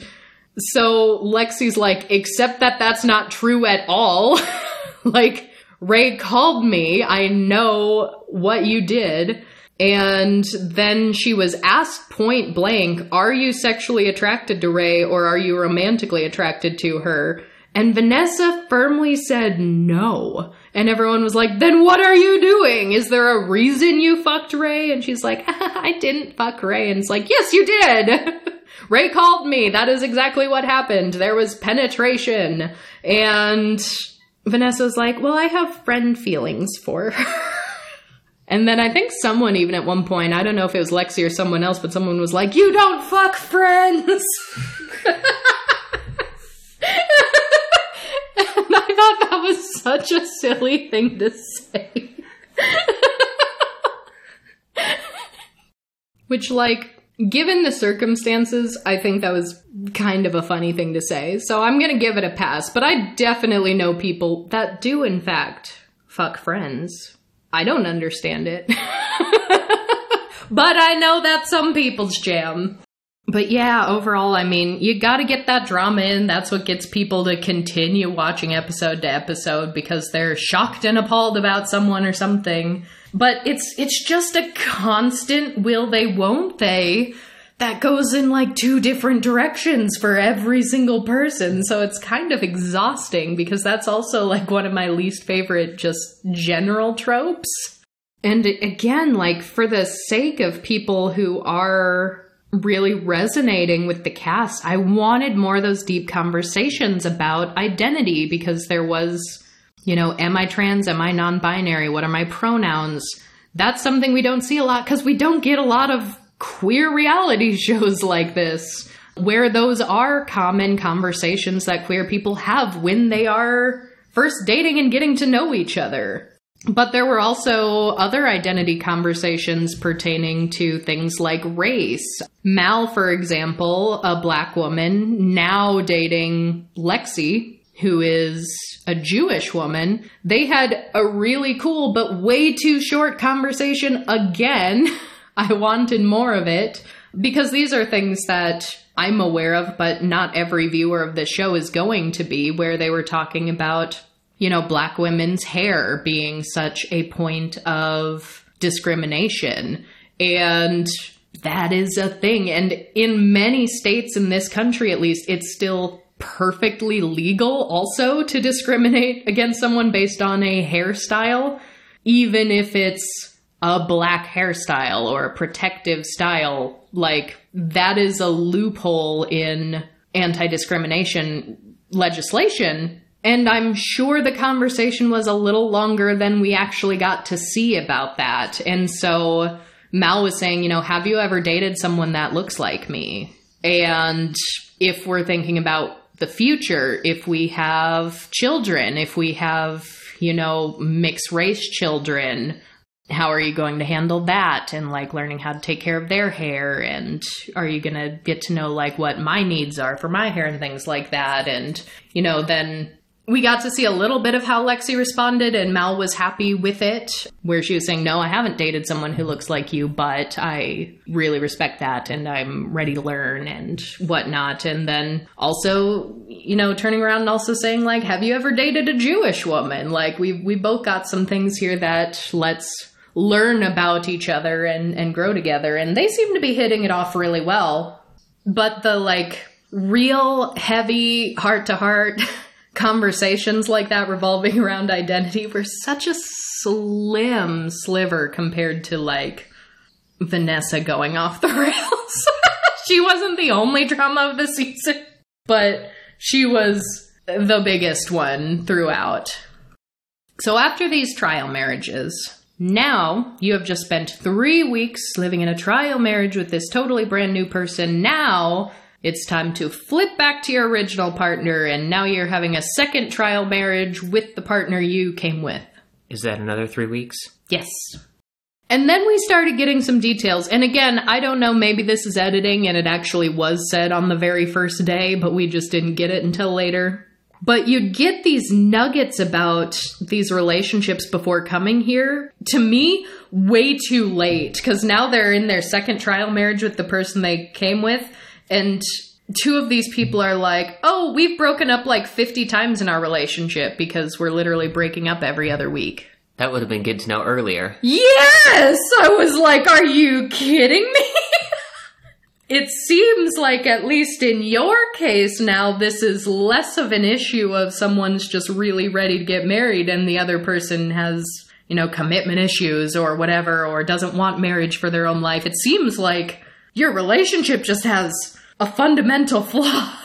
So Lexi's like, except that that's not true at all. like, Rae called me. I know what you did. And then she was asked point blank, Are you sexually attracted to Rae or are you romantically attracted to her? And Vanessa firmly said no. And everyone was like, Then what are you doing? Is there a reason you fucked Rae? And she's like, I didn't fuck Rae. And it's like, Yes, you did. Rae called me. That is exactly what happened. There was penetration. And Vanessa's like, Well, I have friend feelings for her. And then I think someone, even at one point, I don't know if it was Lexi or someone else, but someone was like, You don't fuck friends! Thought that was such a silly thing to say. Which, like, given the circumstances, I think that was kind of a funny thing to say. So I'm gonna give it a pass. But I definitely know people that do, in fact, fuck friends. I don't understand it. but I know that's some people's jam. But yeah, overall, I mean, you gotta get that drama in. That's what gets people to continue watching episode to episode because they're shocked and appalled about someone or something. But it's it's just a constant will they won't they that goes in like two different directions for every single person. So it's kind of exhausting because that's also like one of my least favorite just general tropes. And again, like for the sake of people who are really resonating with the cast, I wanted more of those deep conversations about identity because there was, you know, am I trans? Am I non binary? What are my pronouns? That's something we don't see a lot because we don't get a lot of queer reality shows like this, where those are common conversations that queer people have when they are first dating and getting to know each other. But there were also other identity conversations pertaining to things like race. Mal, for example, a black woman, now dating Lexi, who is a Jewish woman, they had a really cool but way too short conversation again I wanted more of it because these are things that I'm aware of, but not every viewer of the show is going to be, where they were talking about, you know, black women's hair being such a point of discrimination. And that is a thing. And in many states in this country, at least, it's still perfectly legal also to discriminate against someone based on a hairstyle, even if it's a black hairstyle or a protective style, like that is a loophole in anti discrimination legislation. And I'm sure the conversation was a little longer than we actually got to see about that. And so Mal was saying, you know, have you ever dated someone that looks like me? And if we're thinking about the future, if we have children, if we have, you know, mixed race children, how are you going to handle that and like learning how to take care of their hair and are you going to get to know like what my needs are for my hair and things like that and you know then we got to see a little bit of how Lexi responded, and Mal was happy with it, where she was saying, No, I haven't dated someone who looks like you, but I really respect that and I'm ready to learn and whatnot. And then also, you know, turning around and also saying, like, have you ever dated a Jewish woman? Like, we we both got some things here that let's learn about each other and, and grow together. And they seem to be hitting it off really well. But the like real heavy heart to heart conversations like that revolving around identity were such a slim sliver compared to like Vanessa going off the rails. she wasn't the only drama of the season, but she was the biggest one throughout. So after these trial marriages, now you have just spent three weeks living in a trial marriage with this totally brand new person. Now it's time to flip back to your original partner, and now you're having a second trial marriage with the partner you came with. Is that another three weeks? Yes. And then we started getting some details. And again, I don't know, maybe this is editing and it actually was said on the very first day, but we just didn't get it until later. But you'd get these nuggets about these relationships before coming here. To me, way too late because now they're in their second trial marriage with the person they came with. And two of these people are like, oh, we've broken up like 50 times in our relationship because we're literally breaking up every other week. That would have been good to know earlier. Yes! I was like, are you kidding me? it seems like, at least in your case now, this is less of an issue of someone's just really ready to get married and the other person has, you know, commitment issues or whatever, or doesn't want marriage for their own life. It seems like your relationship just has a fundamental flaw.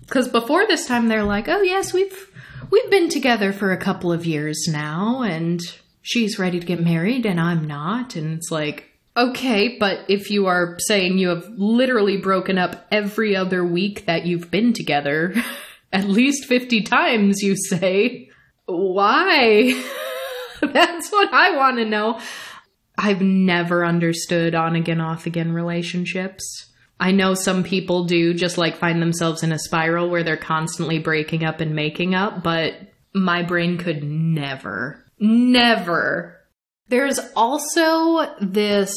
Because before this time, they're like, oh, yes, we've. We've been together for a couple of years now, and she's ready to get married, and I'm not. And it's like, Okay, but if you are saying you have literally broken up every other week that you've been together, at least 50 times, you say, why? That's what I want to know. I've never understood on again, off again relationships. I know some people do just like find themselves in a spiral where they're constantly breaking up and making up, but my brain could never, never there's also this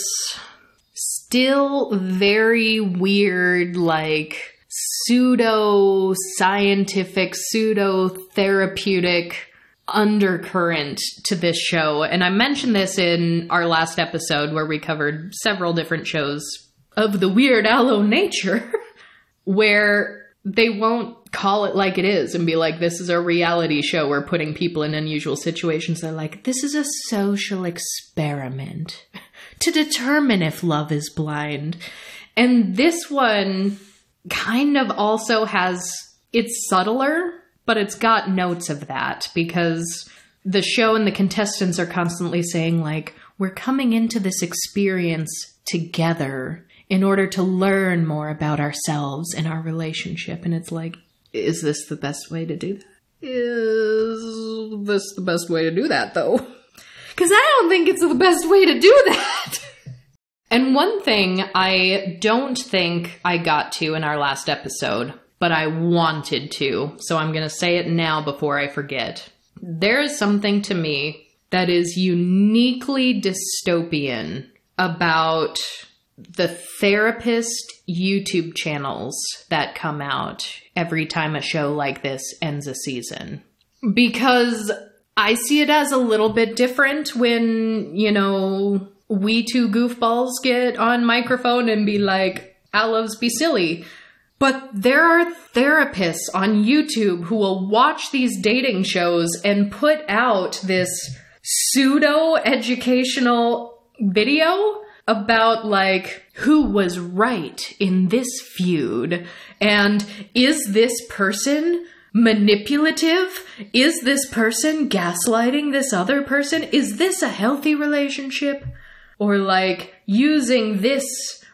still very weird, like pseudo scientific, pseudo therapeutic undercurrent to this show. And I mentioned this in our last episode where we covered several different shows of the weird allo nature, where they won't call it like it is and be like, this is a reality show. We're putting people in unusual situations. They're like, this is a social experiment to determine if love is blind. And this one kind of also has, it's subtler, but it's got notes of that because the show and the contestants are constantly saying, like, we're coming into this experience together in order to learn more about ourselves and our relationship. And it's like, is this the best way to do that? Is this the best way to do that, though? Because I don't think it's the best way to do that. and one thing I don't think I got to in our last episode, but I wanted to, so I'm going to say it now before I forget. There is something to me that is uniquely dystopian about the therapist YouTube channels that come out every time a show like this ends a season. Because I see it as a little bit different when, you know, we two goofballs get on microphone and be like, allos be silly. But there are therapists on YouTube who will watch these dating shows and put out this pseudo educational video about like who was right in this feud and is this person manipulative? Is this person gaslighting this other person? Is this a healthy relationship? Or like using this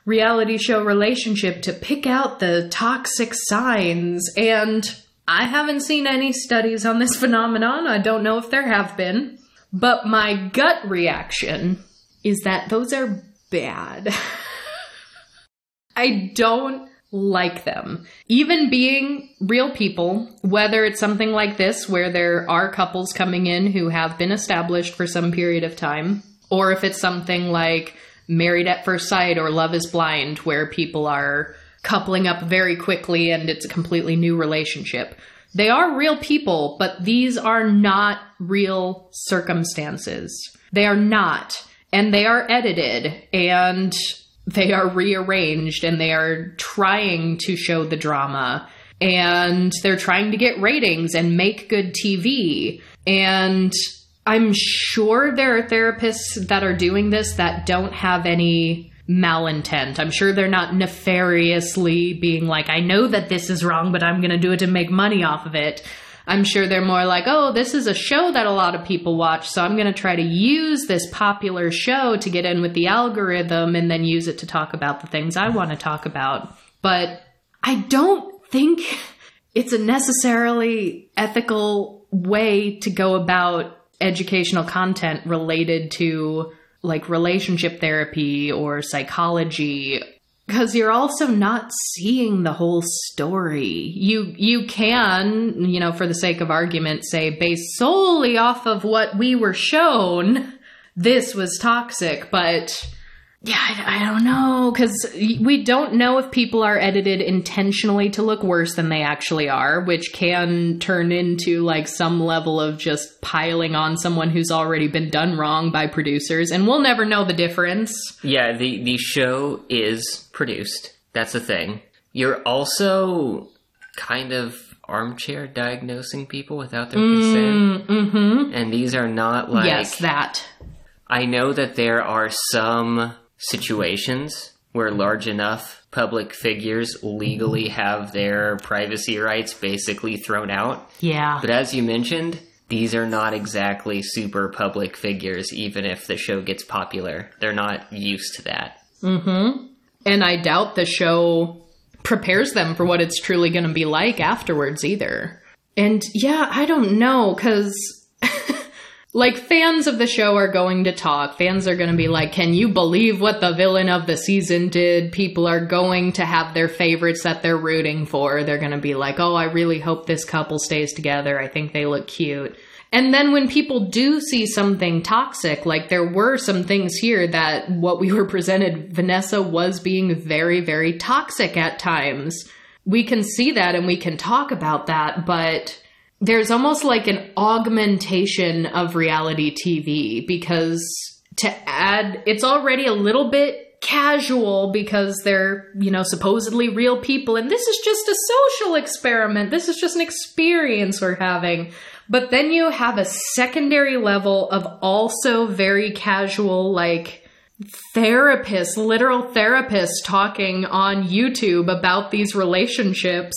reality show relationship to pick out the toxic signs and I haven't seen any studies on this phenomenon. I don't know if there have been. But my gut reaction is that those are bad. I don't like them. Even being real people, whether it's something like this where there are couples coming in who have been established for some period of time, or if it's something like Married at First Sight or Love is Blind, where people are coupling up very quickly and it's a completely new relationship. They are real people, but these are not real circumstances. They are not and they are edited and they are rearranged and they are trying to show the drama and they're trying to get ratings and make good TV. And I'm sure there are therapists that are doing this that don't have any malintent. I'm sure they're not nefariously being like, I know that this is wrong, but I'm going to do it to make money off of it. I'm sure they're more like, oh, this is a show that a lot of people watch, so I'm going to try to use this popular show to get in with the algorithm and then use it to talk about the things I want to talk about. But I don't think it's a necessarily ethical way to go about educational content related to like relationship therapy or psychology because you're also not seeing the whole story. You you can, you know, for the sake of argument, say based solely off of what we were shown, this was toxic, but yeah, I, I don't know because we don't know if people are edited intentionally to look worse than they actually are, which can turn into like some level of just piling on someone who's already been done wrong by producers, and we'll never know the difference. Yeah, the the show is produced. That's the thing. You're also kind of armchair diagnosing people without their consent. Mm-hmm. And these are not like yes, that. I know that there are some situations where large enough public figures legally have their privacy rights basically thrown out. Yeah. But as you mentioned, these are not exactly super public figures, even if the show gets popular. They're not used to that. Mm-hmm. And I doubt the show prepares them for what it's truly going to be like afterwards either. And yeah, I don't know, because like fans of the show are going to talk. Fans are going to be like, can you believe what the villain of the season did? People are going to have their favorites that they're rooting for. They're going to be like, oh, I really hope this couple stays together. I think they look cute. And then when people do see something toxic, like there were some things here that what we were presented, Vanessa was being very, very toxic at times. We can see that and we can talk about that, but there's almost like an augmentation of reality TV because to add, it's already a little bit casual because they're, you know, supposedly real people and this is just a social experiment. This is just an experience we're having. But then you have a secondary level of also very casual, like, therapists, literal therapists talking on YouTube about these relationships.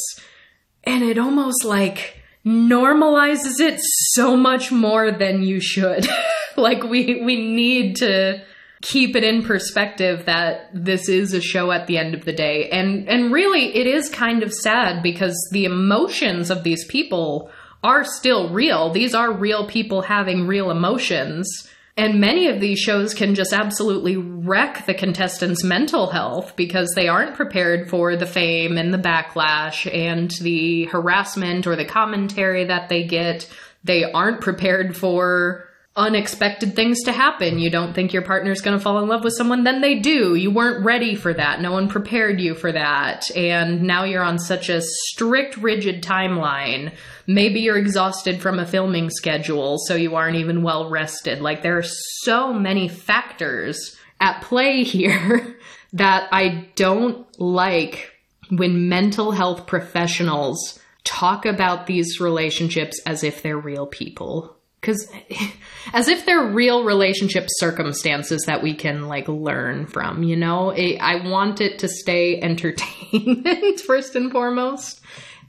And it almost like normalizes it so much more than you should. like we we need to keep it in perspective that this is a show at the end of the day. And and really it is kind of sad because the emotions of these people are still real. These are real people having real emotions. And many of these shows can just absolutely wreck the contestants' mental health because they aren't prepared for the fame and the backlash and the harassment or the commentary that they get. They aren't prepared for unexpected things to happen. You don't think your partner's going to fall in love with someone, then they do. You weren't ready for that. No one prepared you for that. And now you're on such a strict, rigid timeline. Maybe you're exhausted from a filming schedule, so you aren't even well rested. Like, there are so many factors at play here that I don't like when mental health professionals talk about these relationships as if they're real people because as if they're real relationship circumstances that we can like learn from you know i want it to stay entertainment first and foremost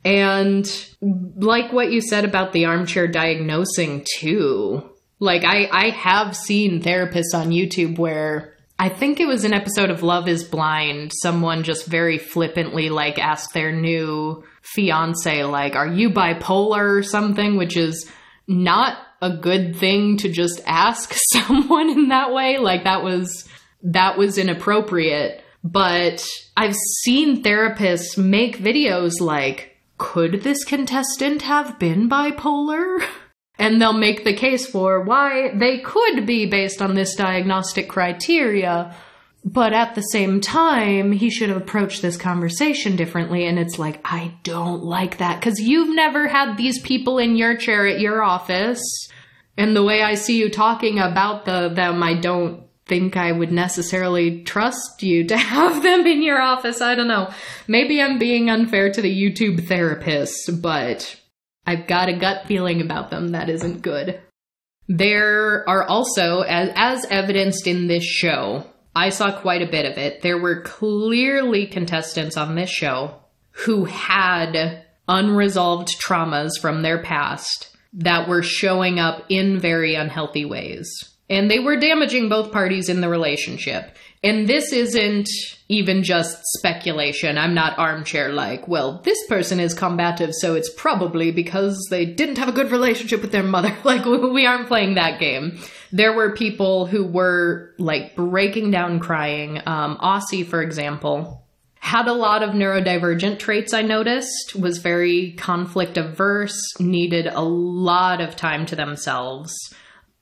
and like what you said about the armchair diagnosing too like i i have seen therapists on youtube where I think it was an episode of Love is Blind. Someone just very flippantly like asked their new fiance like, "Are you bipolar or something?" which is not a good thing to just ask someone in that way. Like that was that was inappropriate. But I've seen therapists make videos like, could this contestant have been bipolar? And they'll make the case for why they could be based on this diagnostic criteria. But at the same time, he should have approached this conversation differently. And it's like, I don't like that because you've never had these people in your chair at your office. And the way I see you talking about the, them, I don't think I would necessarily trust you to have them in your office. I don't know. Maybe I'm being unfair to the YouTube therapists, but I've got a gut feeling about them that isn't good. There are also, as, as evidenced in this show, I saw quite a bit of it. There were clearly contestants on this show who had unresolved traumas from their past that were showing up in very unhealthy ways. And they were damaging both parties in the relationship. And this isn't even just speculation. I'm not armchair like, well, this person is combative, so it's probably because they didn't have a good relationship with their mother. Like, we aren't playing that game. There were people who were, like, breaking down crying. Um, Aussie, for example, had a lot of neurodivergent traits, I noticed, was very conflict averse, needed a lot of time to themselves,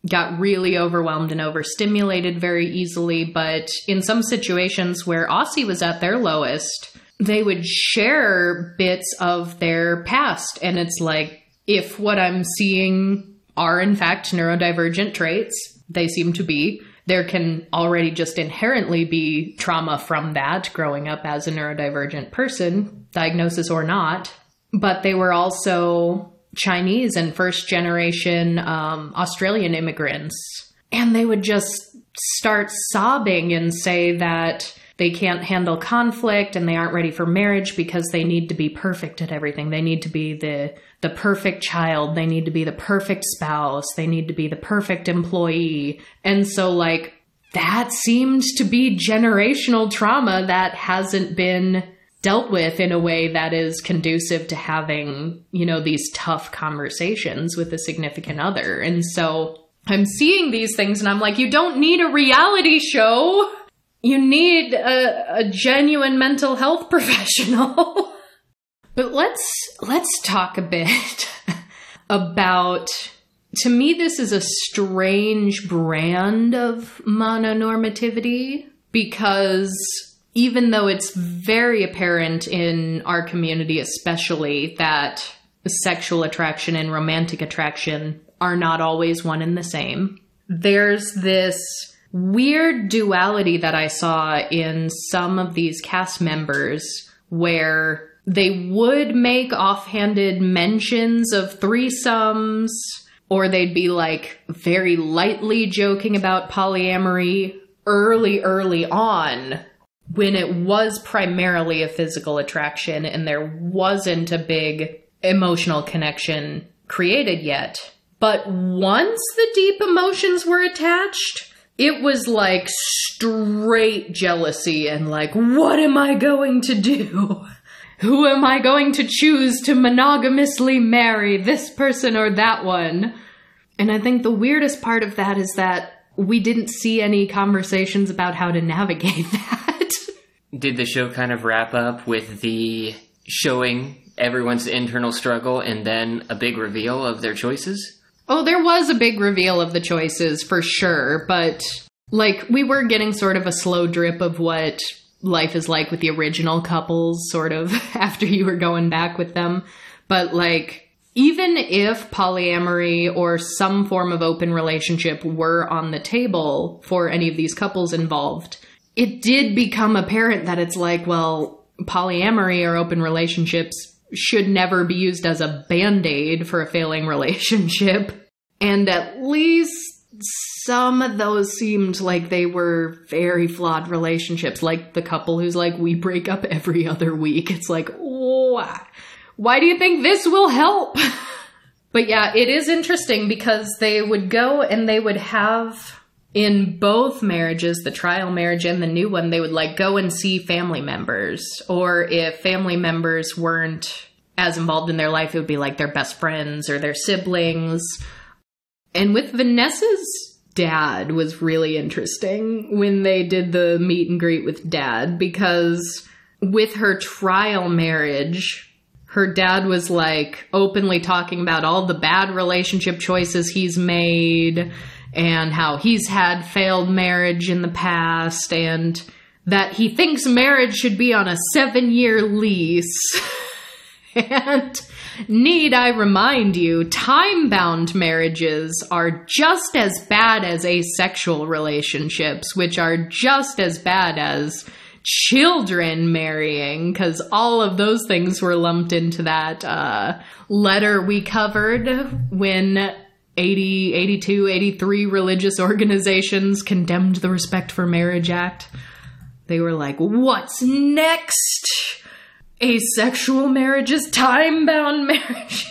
got really overwhelmed and overstimulated very easily. But in some situations where Aussie was at their lowest, they would share bits of their past. And it's like, if what I'm seeing are in fact neurodivergent traits, they seem to be, there can already just inherently be trauma from that growing up as a neurodivergent person, diagnosis or not. But they were also Chinese and first generation um, Australian immigrants. And they would just start sobbing and say that they can't handle conflict and they aren't ready for marriage because they need to be perfect at everything. They need to be the the perfect child, they need to be the perfect spouse, they need to be the perfect employee. And so like that seemed to be generational trauma that hasn't been dealt with in a way that is conducive to having, you know, these tough conversations with a significant other. And so I'm seeing these things and I'm like, you don't need a reality show you need a, a genuine mental health professional. but let's let's talk a bit about to me this is a strange brand of mononormativity because even though it's very apparent in our community especially that sexual attraction and romantic attraction are not always one and the same there's this weird duality that I saw in some of these cast members where they would make offhanded mentions of threesomes or they'd be like very lightly joking about polyamory early, early on when it was primarily a physical attraction and there wasn't a big emotional connection created yet. But once the deep emotions were attached, it was like straight jealousy and like, what am I going to do? Who am I going to choose to monogamously marry, this person or that one? And I think the weirdest part of that is that we didn't see any conversations about how to navigate that. Did the show kind of wrap up with the showing everyone's internal struggle and then a big reveal of their choices? Oh, there was a big reveal of the choices for sure, but like we were getting sort of a slow drip of what life is like with the original couples, sort of after you were going back with them. But like, even if polyamory or some form of open relationship were on the table for any of these couples involved, it did become apparent that it's like, well, polyamory or open relationships should never be used as a band aid for a failing relationship. And at least some of those seemed like they were very flawed relationships, like the couple who's like, we break up every other week. It's like, why? Why do you think this will help? but yeah, it is interesting because they would go and they would have in both marriages, the trial marriage and the new one, they would like go and see family members. Or if family members weren't as involved in their life, it would be like their best friends or their siblings. And with Vanessa's dad was really interesting when they did the meet and greet with dad because with her trial marriage, her dad was like openly talking about all the bad relationship choices he's made and how he's had failed marriage in the past and that he thinks marriage should be on a seven year lease. and need I remind you, time bound marriages are just as bad as asexual relationships, which are just as bad as children marrying, because all of those things were lumped into that uh, letter we covered when 80, 82, 83 religious organizations condemned the Respect for Marriage Act. They were like, what's next? Asexual marriages, time bound marriages.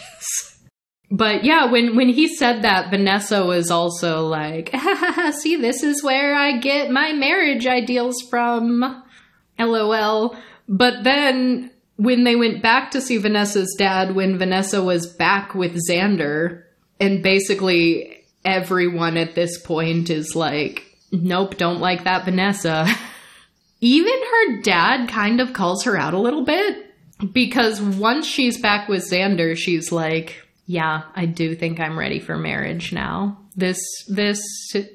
But yeah, when, when he said that, Vanessa was also like, see, this is where I get my marriage ideals from. LOL. But then when they went back to see Vanessa's dad, when Vanessa was back with Xander, and basically everyone at this point is like, nope, don't like that Vanessa. even her dad kind of calls her out a little bit because once she's back with Xander, she's like, "Yeah, I do think I'm ready for marriage now. This this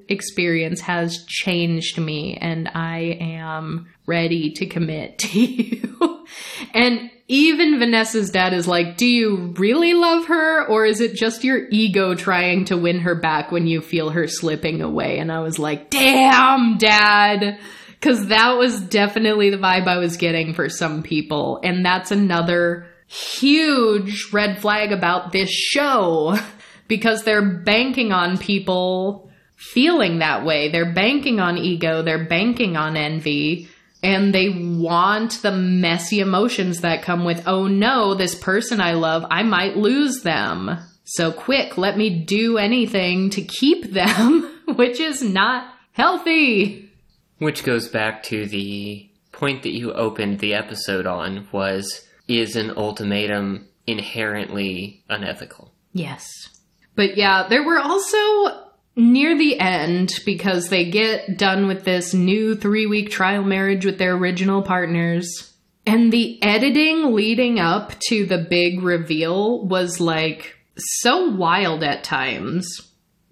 experience has changed me and I am ready to commit to you." and even Vanessa's dad is like, Do you really love her? Or is it just your ego trying to win her back when you feel her slipping away? And I was like, Damn, dad. Because that was definitely the vibe I was getting for some people. And that's another huge red flag about this show. Because they're banking on people feeling that way. They're banking on ego. They're banking on envy and they want the messy emotions that come with, oh no, this person I love, I might lose them. So quick, let me do anything to keep them, which is not healthy. Which goes back to the point that you opened the episode on was is an ultimatum inherently unethical? Yes. But yeah, there were also near the end because they get done with this new three week trial marriage with their original partners. And the editing leading up to the big reveal was like so wild at times.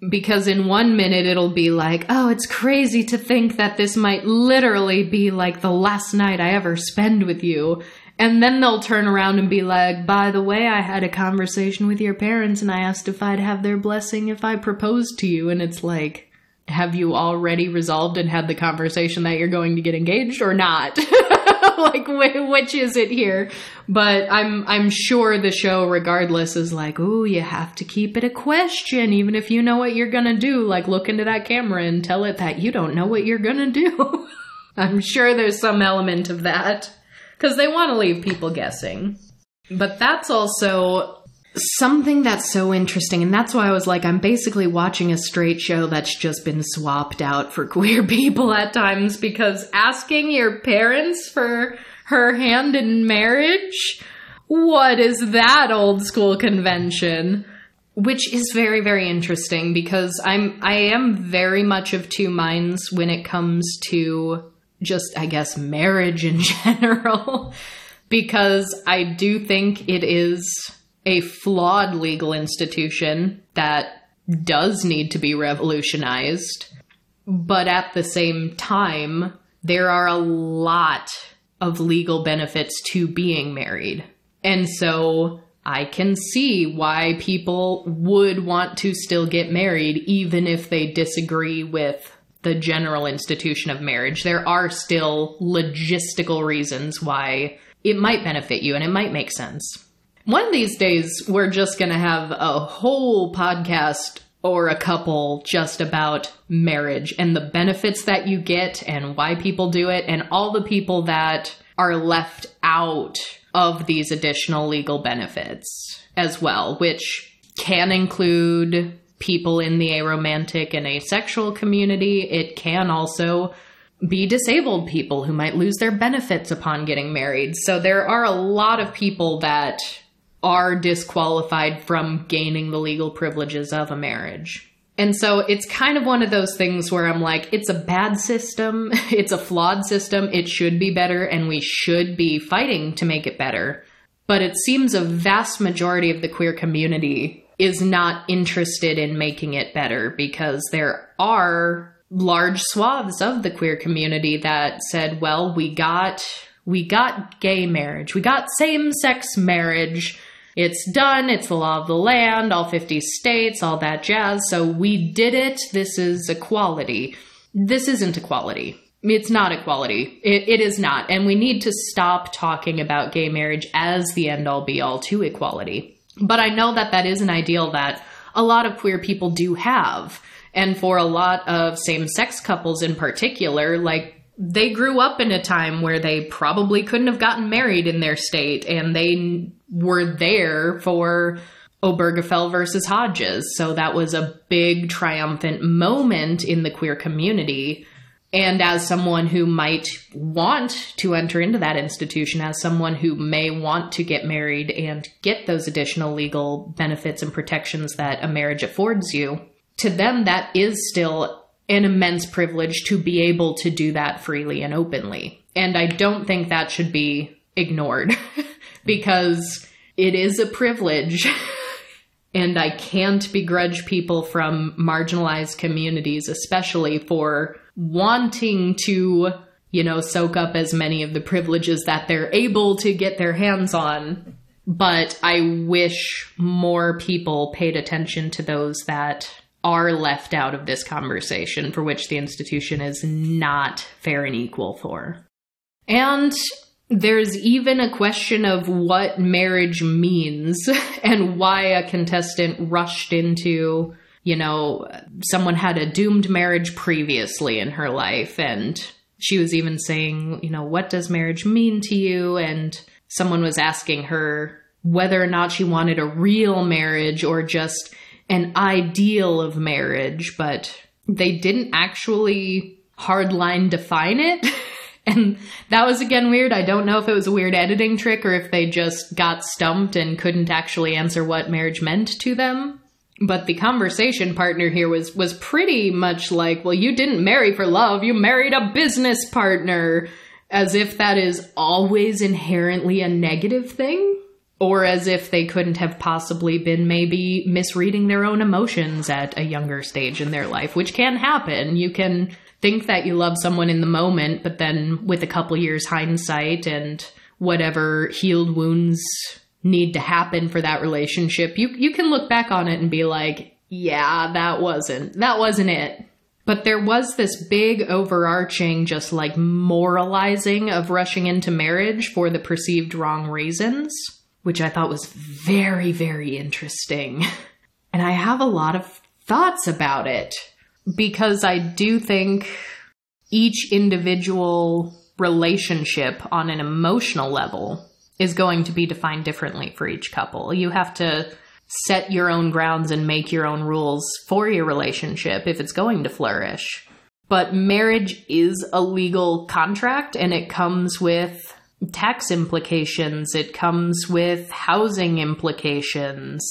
Because in one minute it'll be like, oh, it's crazy to think that this might literally be like the last night I ever spend with you. And then they'll turn around and be like, by the way, I had a conversation with your parents and I asked if I'd have their blessing if I proposed to you. And it's like, have you already resolved and had the conversation that you're going to get engaged or not? like, which is it here? But I'm, I'm sure the show, regardless, is like, ooh, you have to keep it a question, even if you know what you're gonna do. Like, look into that camera and tell it that you don't know what you're gonna do. I'm sure there's some element of that because they want to leave people guessing. But that's also something that's so interesting. And that's why I was like, I'm basically watching a straight show that's just been swapped out for queer people at times because asking your parents for her hand in marriage? What is that old school convention? Which is very, very interesting because I'm I am very much of two minds when it comes to just, I guess, marriage in general, because I do think it is a flawed legal institution that does need to be revolutionized. But at the same time, there are a lot of legal benefits to being married. And so I can see why people would want to still get married, even if they disagree with the general institution of marriage, there are still logistical reasons why it might benefit you and it might make sense. One of these days, we're just going to have a whole podcast or a couple just about marriage and the benefits that you get and why people do it and all the people that are left out of these additional legal benefits as well, which can include people in the aromantic and asexual community. It can also be disabled people who might lose their benefits upon getting married. So there are a lot of people that are disqualified from gaining the legal privileges of a marriage. And so it's kind of one of those things where I'm like, it's a bad system. It's a flawed system. It should be better, and we should be fighting to make it better. But it seems a vast majority of the queer community is not interested in making it better because there are large swaths of the queer community that said, well, we got we got gay marriage. We got same-sex marriage. It's done. It's the law of the land, all 50 states, all that jazz. So we did it. This is equality. This isn't equality. It's not equality. It, it is not. And we need to stop talking about gay marriage as the end all be all to equality. But I know that that is an ideal that a lot of queer people do have. And for a lot of same sex couples in particular, like they grew up in a time where they probably couldn't have gotten married in their state and they were there for Obergefell versus Hodges. So that was a big triumphant moment in the queer community and as someone who might want to enter into that institution, as someone who may want to get married and get those additional legal benefits and protections that a marriage affords you, to them, that is still an immense privilege to be able to do that freely and openly. And I don't think that should be ignored because it is a privilege. and I can't begrudge people from marginalized communities, especially for wanting to, you know, soak up as many of the privileges that they're able to get their hands on. But I wish more people paid attention to those that are left out of this conversation for which the institution is not fair and equal for. And there's even a question of what marriage means and why a contestant rushed into, you know, someone had a doomed marriage previously in her life. And she was even saying, you know, what does marriage mean to you? And someone was asking her whether or not she wanted a real marriage or just an ideal of marriage, but they didn't actually hardline define it. and that was again weird. I don't know if it was a weird editing trick or if they just got stumped and couldn't actually answer what marriage meant to them. But the conversation partner here was was pretty much like, well, you didn't marry for love, you married a business partner, as if that is always inherently a negative thing or as if they couldn't have possibly been maybe misreading their own emotions at a younger stage in their life, which can happen. You can think that you love someone in the moment, but then with a couple years hindsight and whatever healed wounds need to happen for that relationship, you you can look back on it and be like, yeah, that wasn't that wasn't it. But there was this big overarching just like moralizing of rushing into marriage for the perceived wrong reasons which I thought was very, very interesting. And I have a lot of thoughts about it because I do think each individual relationship on an emotional level is going to be defined differently for each couple. You have to set your own grounds and make your own rules for your relationship if it's going to flourish. But marriage is a legal contract and it comes with tax implications, it comes with housing implications.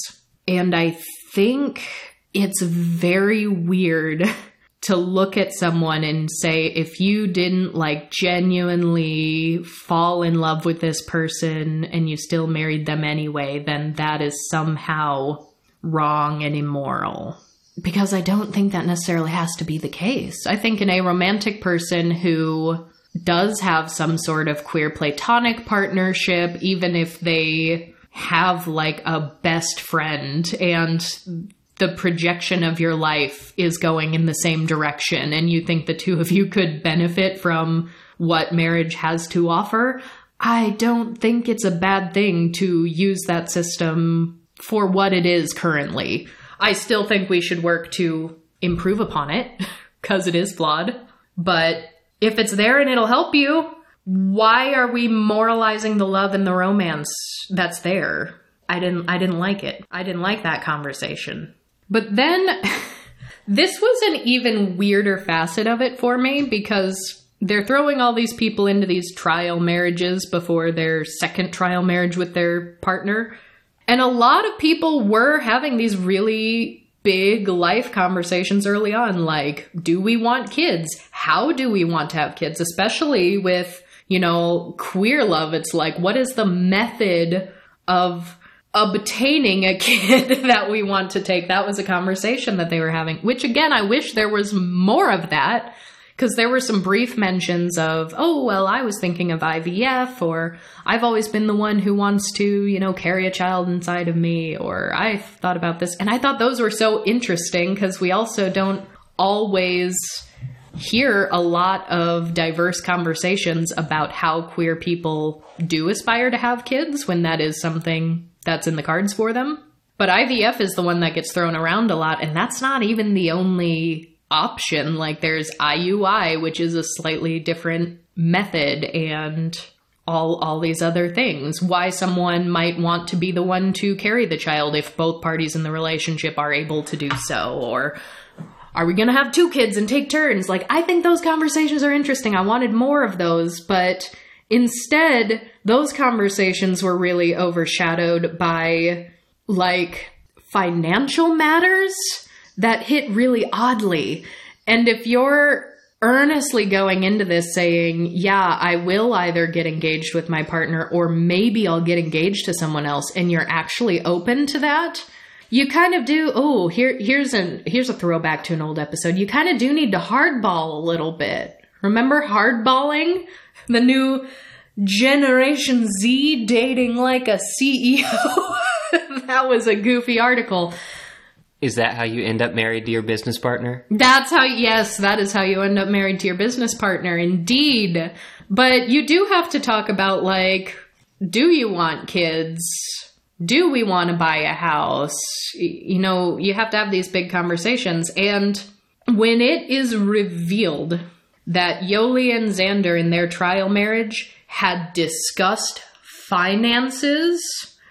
And I think it's very weird to look at someone and say, if you didn't like genuinely fall in love with this person and you still married them anyway, then that is somehow wrong and immoral. Because I don't think that necessarily has to be the case. I think in a romantic person who does have some sort of queer platonic partnership, even if they have like a best friend and the projection of your life is going in the same direction and you think the two of you could benefit from what marriage has to offer, I don't think it's a bad thing to use that system for what it is currently. I still think we should work to improve upon it because it is flawed, but if it's there and it'll help you, why are we moralizing the love and the romance that's there? I didn't I didn't like it. I didn't like that conversation. But then this was an even weirder facet of it for me because they're throwing all these people into these trial marriages before their second trial marriage with their partner. And a lot of people were having these really big life conversations early on like do we want kids? How do we want to have kids? Especially with you know queer love. It's like what is the method of obtaining a kid that we want to take that was a conversation that they were having which again i wish there was more of that because there were some brief mentions of, oh, well, I was thinking of IVF, or I've always been the one who wants to, you know, carry a child inside of me, or I thought about this. And I thought those were so interesting because we also don't always hear a lot of diverse conversations about how queer people do aspire to have kids when that is something that's in the cards for them. But IVF is the one that gets thrown around a lot, and that's not even the only option. Like there's IUI, which is a slightly different method and all all these other things. Why someone might want to be the one to carry the child if both parties in the relationship are able to do so or are we going to have two kids and take turns? Like I think those conversations are interesting. I wanted more of those, but instead those conversations were really overshadowed by like financial matters that hit really oddly. And if you're earnestly going into this saying, yeah, I will either get engaged with my partner or maybe I'll get engaged to someone else and you're actually open to that, you kind of do, oh, here here's an here's a throwback to an old episode. You kind of do need to hardball a little bit. Remember hardballing? The new Generation Z dating like a CEO. that was a goofy article. Is that how you end up married to your business partner? That's how, yes, that is how you end up married to your business partner, indeed. But you do have to talk about, like, do you want kids? Do we want to buy a house? You know, you have to have these big conversations. And when it is revealed that Yoly and Xander in their trial marriage had discussed finances,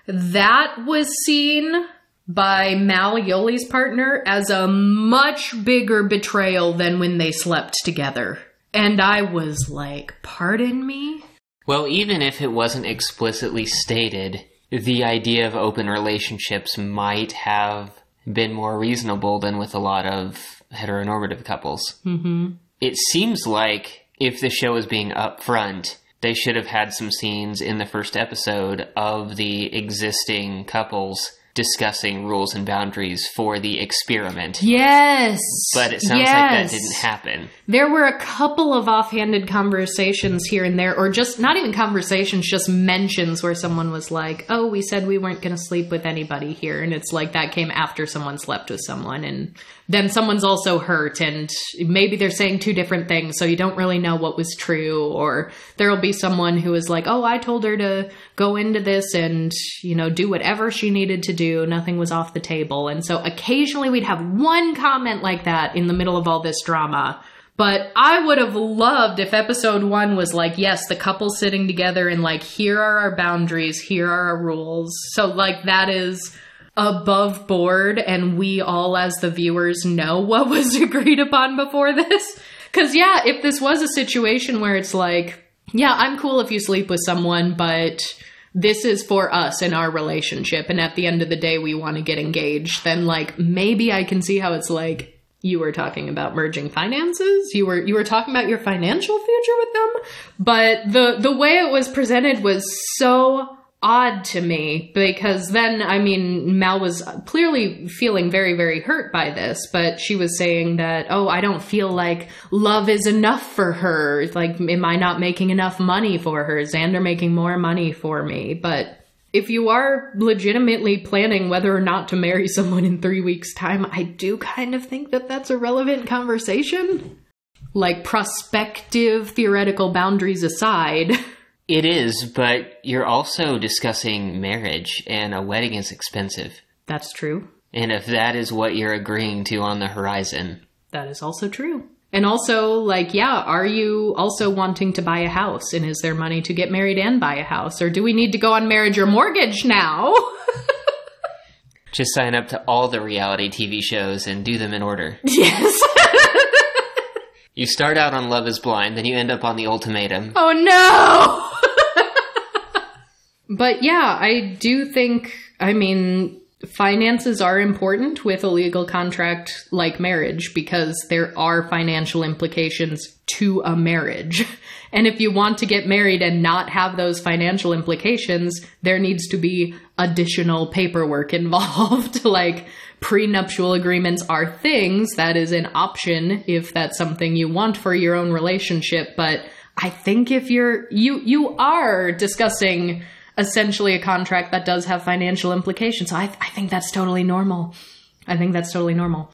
that was seen by Mal Yoly's partner as a much bigger betrayal than when they slept together. And I was like, pardon me? Well, even if it wasn't explicitly stated, the idea of open relationships might have been more reasonable than with a lot of heteronormative couples. Mm-hmm. It seems like if the show is being upfront, they should have had some scenes in the first episode of the existing couples discussing rules and boundaries for the experiment. Yes. But it sounds yes. like that didn't happen. There were a couple of offhanded conversations here and there, or just not even conversations, just mentions where someone was like, Oh, we said we weren't going to sleep with anybody here. And it's like that came after someone slept with someone. And then someone's also hurt, and maybe they're saying two different things, so you don't really know what was true. Or there'll be someone who is like, Oh, I told her to go into this and, you know, do whatever she needed to do. Nothing was off the table. And so occasionally we'd have one comment like that in the middle of all this drama. But I would have loved if episode one was like, yes, the couple sitting together and like, here are our boundaries, here are our rules. So, like, that is above board, and we all, as the viewers, know what was agreed upon before this. Because, yeah, if this was a situation where it's like, yeah, I'm cool if you sleep with someone, but this is for us in our relationship, and at the end of the day, we want to get engaged, then, like, maybe I can see how it's like, you were talking about merging finances you were you were talking about your financial future with them but the the way it was presented was so odd to me because then I mean Mal was clearly feeling very very hurt by this but she was saying that oh I don't feel like love is enough for her. Like am I not making enough money for her? Xander making more money for me. But if you are legitimately planning whether or not to marry someone in 3 weeks time I do kind of think that that's a relevant conversation. Like prospective theoretical boundaries aside It is, but you're also discussing marriage, and a wedding is expensive. That's true. And if that is what you're agreeing to on the horizon, That is also true. And also, like, yeah, are you also wanting to buy a house? And is there money to get married and buy a house? Or do we need to go on marriage or mortgage now? just sign up to all the reality TV shows and do them in order. yes. You start out on Love is Blind, then you end up on The Ultimatum. oh no! but yeah, I do think, I mean, finances are important with a legal contract like marriage because there are financial implications to a marriage. And if you want to get married and not have those financial implications, there needs to be additional paperwork involved. like prenuptial agreements are things that is an option if that's something you want for your own relationship, but I think if you're you you are discussing essentially a contract that does have financial implications. So I I think that's totally normal. I think that's totally normal.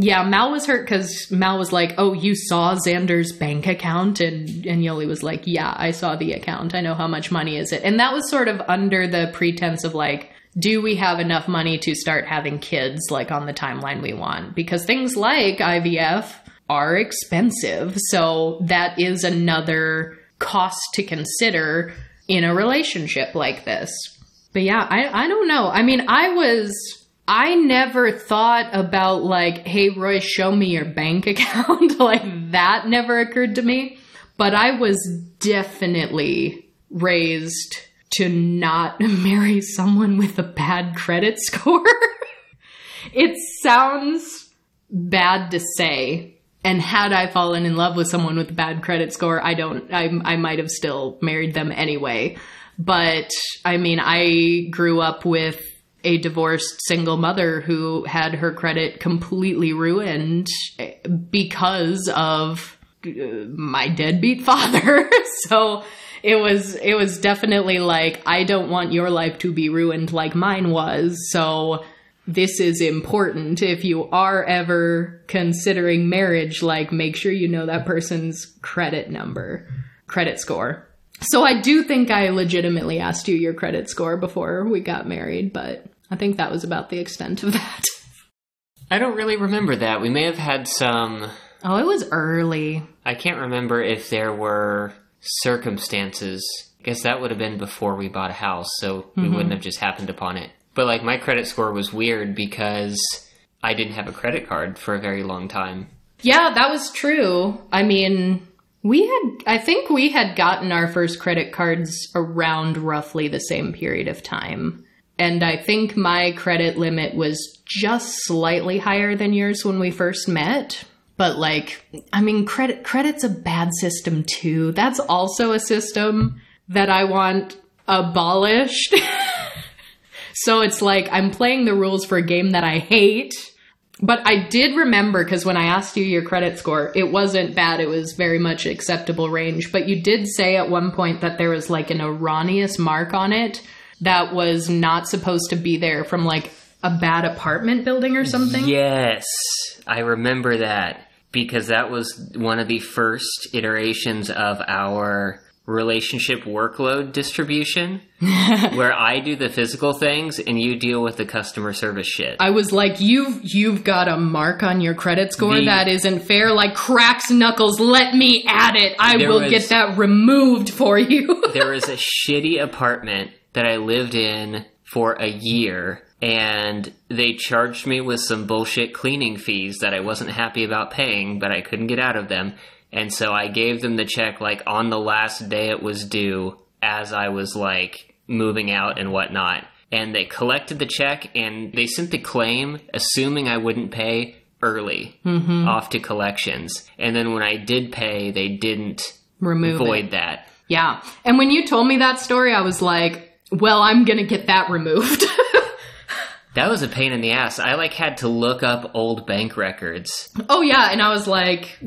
Yeah, Mal was hurt because Mal was like, "Oh, you saw Xander's bank account," and and Yoly was like, "Yeah, I saw the account. I know how much money is it." And that was sort of under the pretense of like, do we have enough money to start having kids like on the timeline we want? Because things like IVF are expensive, so that is another cost to consider in a relationship like this. But yeah, I I don't know. I mean, I was I never thought about like, hey, Roy, show me your bank account. like that never occurred to me. But I was definitely raised to not marry someone with a bad credit score. it sounds bad to say. And had I fallen in love with someone with a bad credit score, I don't, I, I might have still married them anyway. But I mean, I grew up with a divorced single mother who had her credit completely ruined because of uh, my deadbeat father. so it was it was definitely like I don't want your life to be ruined like mine was. So this is important if you are ever considering marriage like make sure you know that person's credit number, credit score. So I do think I legitimately asked you your credit score before we got married, but I think that was about the extent of that. I don't really remember that. We may have had some. Oh, it was early. I can't remember if there were circumstances. I guess that would have been before we bought a house, so we mm-hmm. wouldn't have just happened upon it. But like my credit score was weird because I didn't have a credit card for a very long time. Yeah, that was true. I mean, we had, I think we had gotten our first credit cards around roughly the same period of time. And I think my credit limit was just slightly higher than yours when we first met. But like, I mean, credit, credit's a bad system too. That's also a system that I want abolished. so it's like, I'm playing the rules for a game that I hate but I did remember because when I asked you your credit score, it wasn't bad. It was very much acceptable range. But you did say at one point that there was like an erroneous mark on it that was not supposed to be there from like a bad apartment building or something. Yes, I remember that because that was one of the first iterations of our relationship workload distribution where I do the physical things and you deal with the customer service shit. I was like, you've you've got a mark on your credit score the, that isn't fair. Like cracks knuckles, let me add it. I will was, get that removed for you. there was a shitty apartment that I lived in for a year and they charged me with some bullshit cleaning fees that I wasn't happy about paying, but I couldn't get out of them. And so I gave them the check like on the last day it was due as I was like moving out and whatnot. And they collected the check and they sent the claim assuming I wouldn't pay early mm-hmm. off to collections. And then when I did pay, they didn't remove void it. that. Yeah. And when you told me that story, I was like, well, I'm going to get that removed. that was a pain in the ass. I like had to look up old bank records. Oh yeah, and I was like,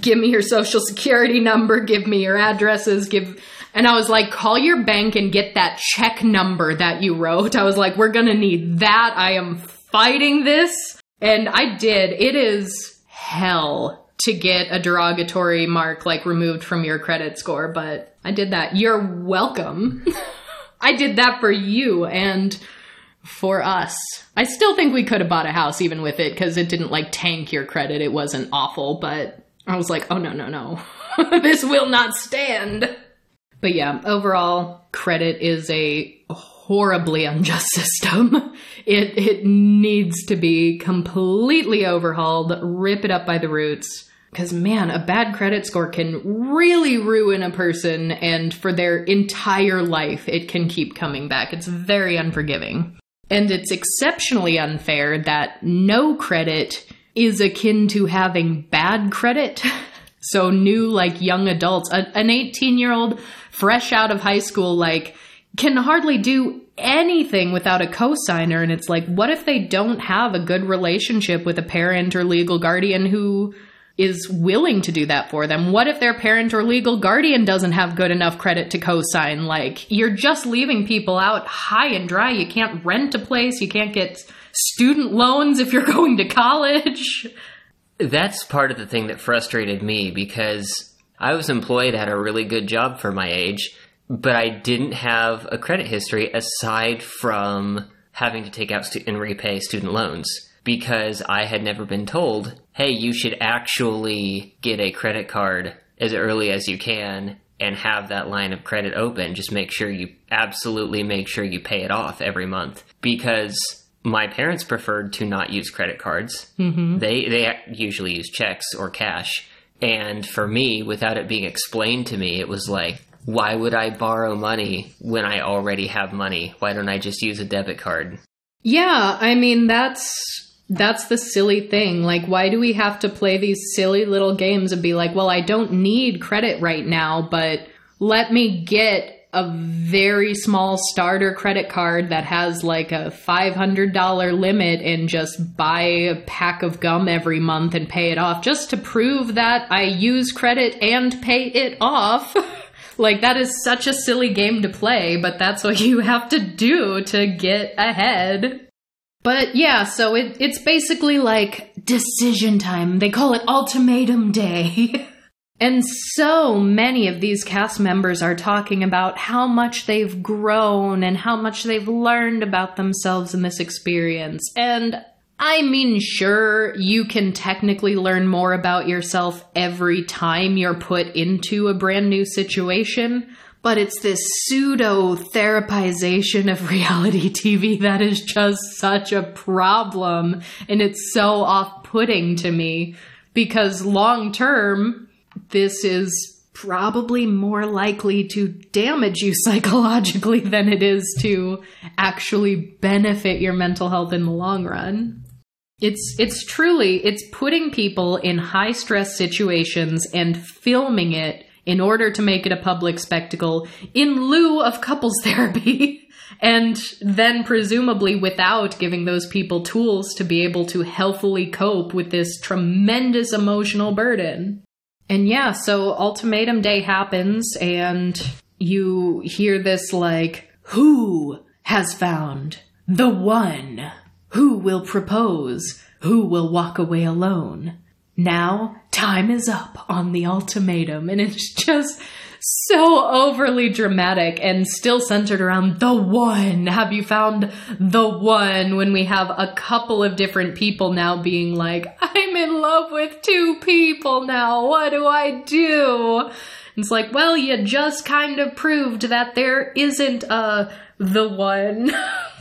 give me your social security number, give me your addresses, give. And I was like, call your bank and get that check number that you wrote. I was like, we're gonna need that. I am fighting this. And I did. It is hell to get a derogatory mark like removed from your credit score, but I did that. You're welcome. I did that for you and for us. I still think we could have bought a house even with it because it didn't like tank your credit. It wasn't awful, but I was like, oh no, no, no. this will not stand. But yeah, overall, credit is a horribly unjust system. It it needs to be completely overhauled, rip it up by the roots. Because man, a bad credit score can really ruin a person, and for their entire life, it can keep coming back. It's very unforgiving. And it's exceptionally unfair that no credit is akin to having bad credit. so new like young adults, a, an 18 year old fresh out of high school, like can hardly do anything without a cosigner. And it's like, what if they don't have a good relationship with a parent or legal guardian who is willing to do that for them? What if their parent or legal guardian doesn't have good enough credit to cosign? Like, you're just leaving people out high and dry. You can't rent a place, you can't get student loans if you're going to college. That's part of the thing that frustrated me because I was employed at a really good job for my age, but I didn't have a credit history aside from having to take out stu- and repay student loans because I had never been told, hey, you should actually get a credit card as early as you can and have that line of credit open. Just make sure you absolutely make sure you pay it off every month because my parents preferred to not use credit cards. Mm-hmm. They they usually use checks or cash. And for me, without it being explained to me, it was like, why would I borrow money when I already have money? Why don't I just use a debit card? Yeah, I mean that's that's the silly thing. Like, why do we have to play these silly little games and be like, well, I don't need credit right now, but let me get a very small starter credit card that has like a $500 limit and just buy a pack of gum every month and pay it off just to prove that I use credit and pay it off. like, that is such a silly game to play, but that's what you have to do to get ahead. But yeah, so it, it's basically like decision time. They call it ultimatum day. And so many of these cast members are talking about how much they've grown and how much they've learned about themselves in this experience. And I mean, sure, you can technically learn more about yourself every time you're put into a brand new situation, but it's this pseudo therapization of reality TV that is just such a problem. And it's so off putting to me because long term, this is probably more likely to damage you psychologically than it is to actually benefit your mental health in the long run. It's it's truly it's putting people in high stress situations and filming it in order to make it a public spectacle in lieu of couples therapy and then presumably without giving those people tools to be able to healthily cope with this tremendous emotional burden. And yeah, so ultimatum day happens and you hear this like, who has found the one? Who will propose? Who will walk away alone? Now, time is up on the ultimatum. And it's just so overly dramatic and still centered around the one. Have you found the one when we have a couple of different people now being like, I'm in love with two people now. What do I do? It's like, well, you just kind of proved that there isn't a the one.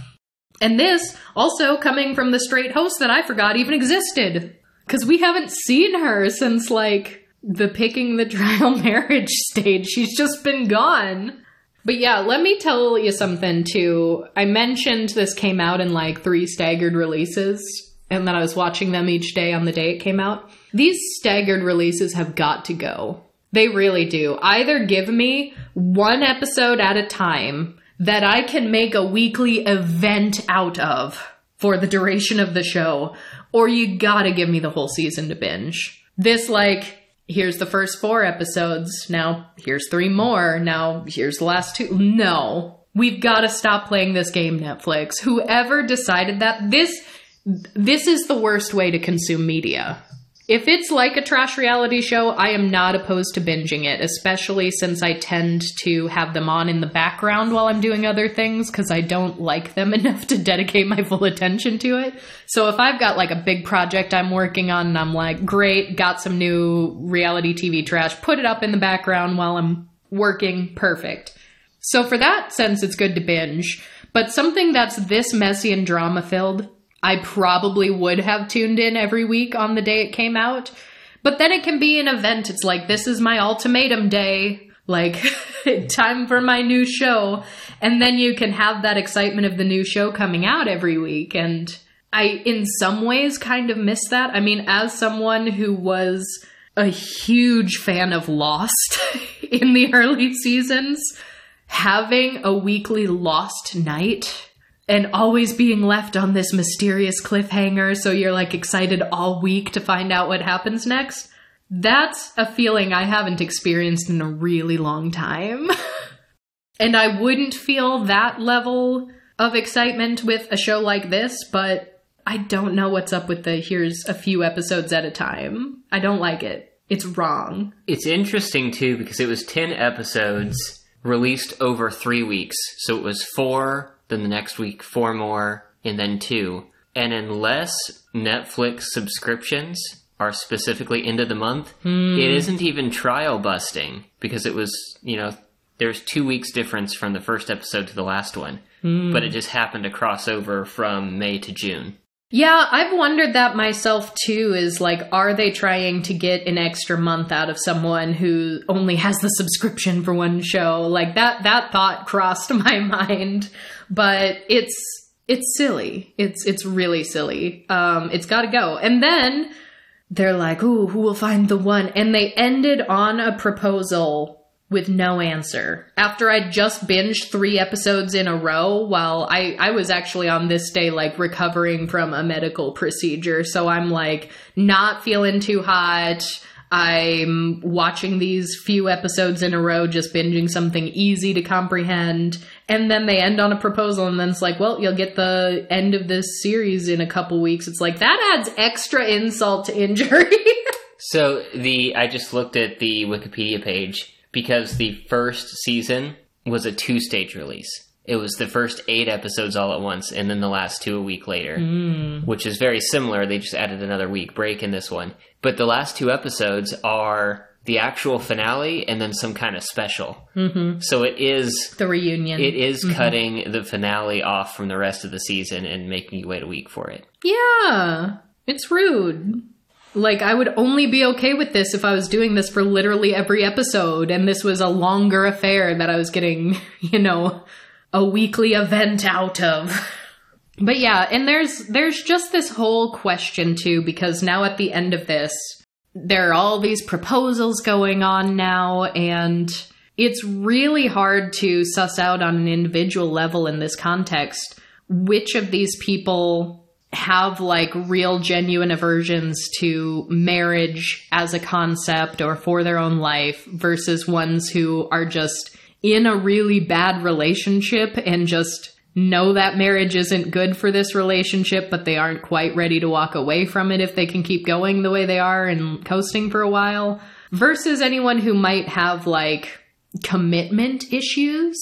and this also coming from the straight host that I forgot even existed. Because we haven't seen her since like the picking the trial marriage stage. She's just been gone. But yeah, let me tell you something too. I mentioned this came out in like three staggered releases and that I was watching them each day on the day it came out. These staggered releases have got to go. They really do. Either give me one episode at a time that I can make a weekly event out of for the duration of the show, or you gotta give me the whole season to binge. This, like, here's the first four episodes. Now here's three more. Now here's the last two. No, we've got to stop playing this game, Netflix. Whoever decided that this, this is the worst way to consume media. If it's like a trash reality show, I am not opposed to binging it, especially since I tend to have them on in the background while I'm doing other things because I don't like them enough to dedicate my full attention to it. So if I've got like a big project I'm working on and I'm like, great, got some new reality TV trash, put it up in the background while I'm working, perfect. So for that sense, it's good to binge. But something that's this messy and drama filled, I probably would have tuned in every week on the day it came out. But then it can be an event. It's like, this is my ultimatum day. Like, time for my new show. And then you can have that excitement of the new show coming out every week. And I, in some ways, kind of miss that. I mean, as someone who was a huge fan of Lost in the early seasons, having a weekly Lost night and always being left on this mysterious cliffhanger so you're like excited all week to find out what happens next. That's a feeling I haven't experienced in a really long time. and I wouldn't feel that level of excitement with a show like this, but I don't know what's up with the here's a few episodes at a time. I don't like it. It's wrong. It's interesting too because it was 10 episodes released over three weeks. So it was four then the next week four more, and then two. And unless Netflix subscriptions are specifically end of the month, Hmm. it isn't even trial busting because it was, you know, there's two weeks difference from the first episode to the last one. Hmm. But it just happened to cross over from May to June. Yeah, I've wondered that myself too. Is like, are they trying to get an extra month out of someone who only has the subscription for one show? Like that, that thought crossed my mind. But it's it's silly. It's it's really silly. Um, it's got to go. And then they're like, "Ooh, who will find the one?" And they ended on a proposal with no answer. After I just binged three episodes in a row, while I I was actually on this day like recovering from a medical procedure, so I'm like not feeling too hot. I'm watching these few episodes in a row, just binging something easy to comprehend. And then they end on a proposal, and then it's like, well, you'll get the end of this series in a couple weeks. It's like, that adds extra insult to injury. So the I just looked at the Wikipedia page because the first season was a two stage release. It was the first eight episodes all at once, and then the last two a week later, which is very similar. They just added another week break in this one. But the last two episodes are the actual finale and then some kind of special. Mm-hmm. So it is the reunion. it is cutting the finale off from the rest of the season and making you wait a week for it. Yeah, it's rude. Like, I would only be okay with this if I was doing this for literally every episode, and this was a longer affair that I was getting, you know, a weekly event out of. But yeah, and there's there's just this whole question too, because now at the end of this, there are all these proposals going on now, and it's really hard to suss out on an individual level in this context which of these people have like real genuine aversions to marriage as a concept or for their own life versus ones who are just in a really bad relationship and just know that marriage isn't good for this relationship, but they aren't quite ready to walk away from it if they can keep going the way they are and coasting for a while, versus anyone who might have like commitment issues,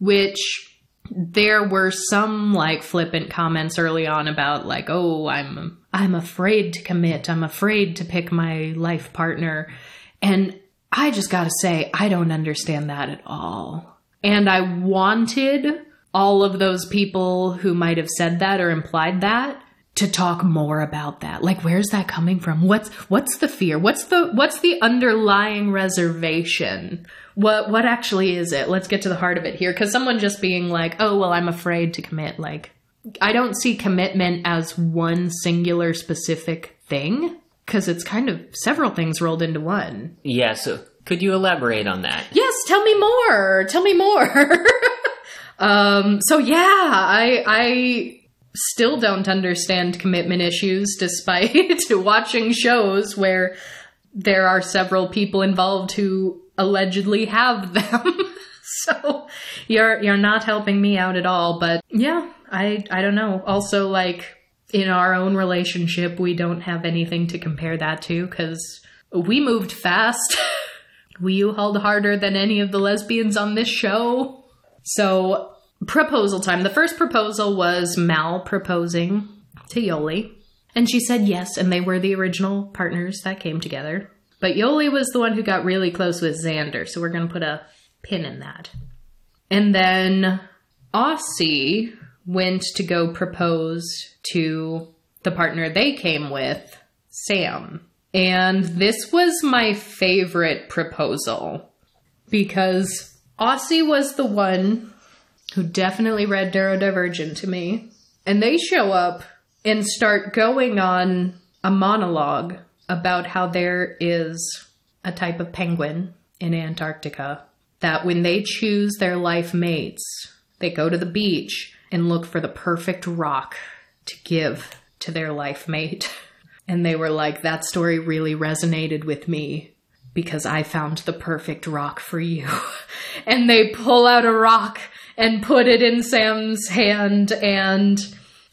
which there were some like flippant comments early on about like oh i'm i'm afraid to commit. I'm afraid to pick my life partner. And i just got to say i don't understand that at all. And i wanted all of those people who might have said that or implied that to talk more about that. Like where's that coming from? What's what's the fear? What's the what's the underlying reservation? What what actually is it? Let's get to the heart of it here. Cuz someone just being like oh well i'm afraid to commit like i don't see commitment as one singular specific thing cuz it's kind of several things rolled into one. Yeah, so could you elaborate on that? yes tell me more tell me more. Um so yeah i i still don't understand commitment issues despite watching shows where there are several people involved who allegedly have them. so you're you're not helping me out at all, but yeah, I I don't know. Also like in our own relationship, we don't have anything to compare that to cuz we moved fast. we U-hauled harder than any of the lesbians on this show. So proposal time. The first proposal was Mal proposing to Yoly. And she said yes, and they were the original partners that came together. But Yoly was the one who got really close with Xander, so we're going to put a pin in that. And then Aussie went to go propose to the partner they came with, Sam. And this was my favorite proposal because Aussie was the one who definitely read Neurodivergent to me. And they show up and start going on a monologue about how there is a type of penguin in Antarctica that when they choose their life mates, they go to the beach and look for the perfect rock to give to their life mate. And they were like, that story really resonated with me because I found the perfect rock for you. and they pull out a rock and put it in Sam's hand and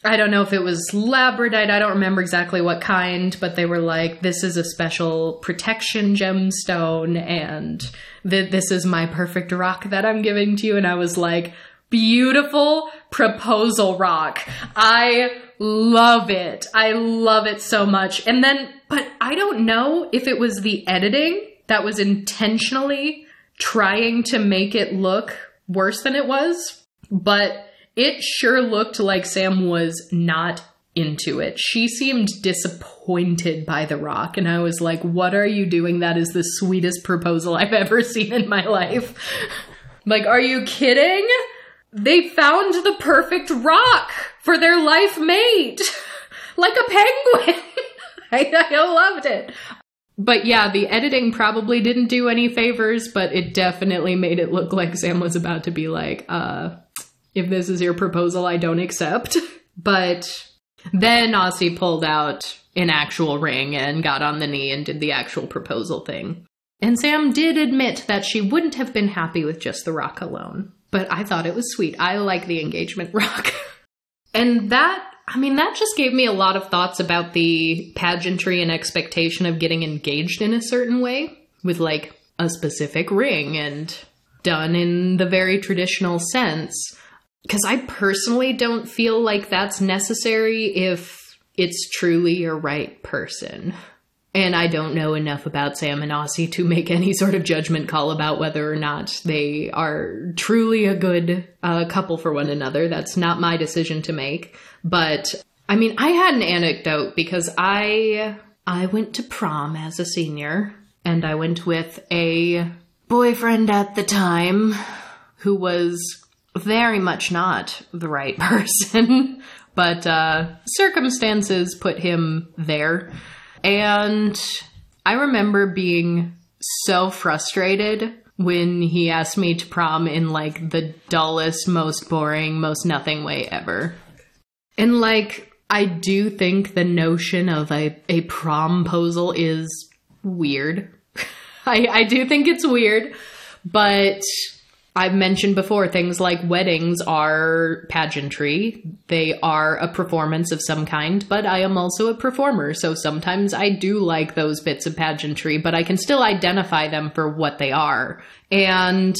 I don't know if it was labradite, I don't remember exactly what kind, but they were like, this is a special protection gemstone and th- this is my perfect rock that I'm giving to you. And I was like, beautiful proposal rock. I love it. I love it so much. And then, but I don't know if it was the editing that was intentionally trying to make it look worse than it was, but it sure looked like Sam was not into it. She seemed disappointed by the rock, and I was like, What are you doing? That is the sweetest proposal I've ever seen in my life. like, are you kidding? they found the perfect rock for their life mate. like a penguin. I, I loved it. But yeah, the editing probably didn't do any favors, but it definitely made it look like Sam was about to be like, uh, if this is your proposal, I don't accept. But then Aussie pulled out an actual ring and got on the knee and did the actual proposal thing. And Sam did admit that she wouldn't have been happy with just the rock alone. But I thought it was sweet. I like the engagement rock. and that, I mean, that just gave me a lot of thoughts about the pageantry and expectation of getting engaged in a certain way with like a specific ring and done in the very traditional sense. Because I personally don't feel like that's necessary if it's truly your right person. And I don't know enough about Sam and Aussie to make any sort of judgment call about whether or not they are truly a good uh, couple for one another. That's not my decision to make. But I mean, I had an anecdote because I I went to prom as a senior, and I went with a boyfriend at the time who was very much not the right person, but uh, circumstances put him there. And I remember being so frustrated when he asked me to prom in like the dullest, most boring, most nothing way ever. And like, I do think the notion of a, a promposal is weird. I, I do think it's weird, but I've mentioned before things like weddings are pageantry. They are a performance of some kind, but I am also a performer, so sometimes I do like those bits of pageantry, but I can still identify them for what they are. And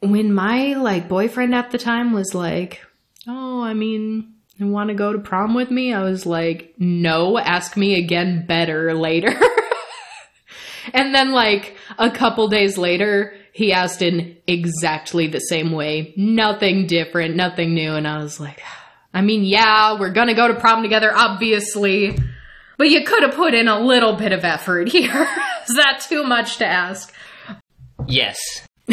when my like boyfriend at the time was like, "Oh, I mean, you want to go to prom with me?" I was like, "No, ask me again better later." and then like a couple days later, he asked in exactly the same way. Nothing different, nothing new. And I was like, I mean, yeah, we're gonna go to prom together, obviously. But you could have put in a little bit of effort here. Is that too much to ask? Yes.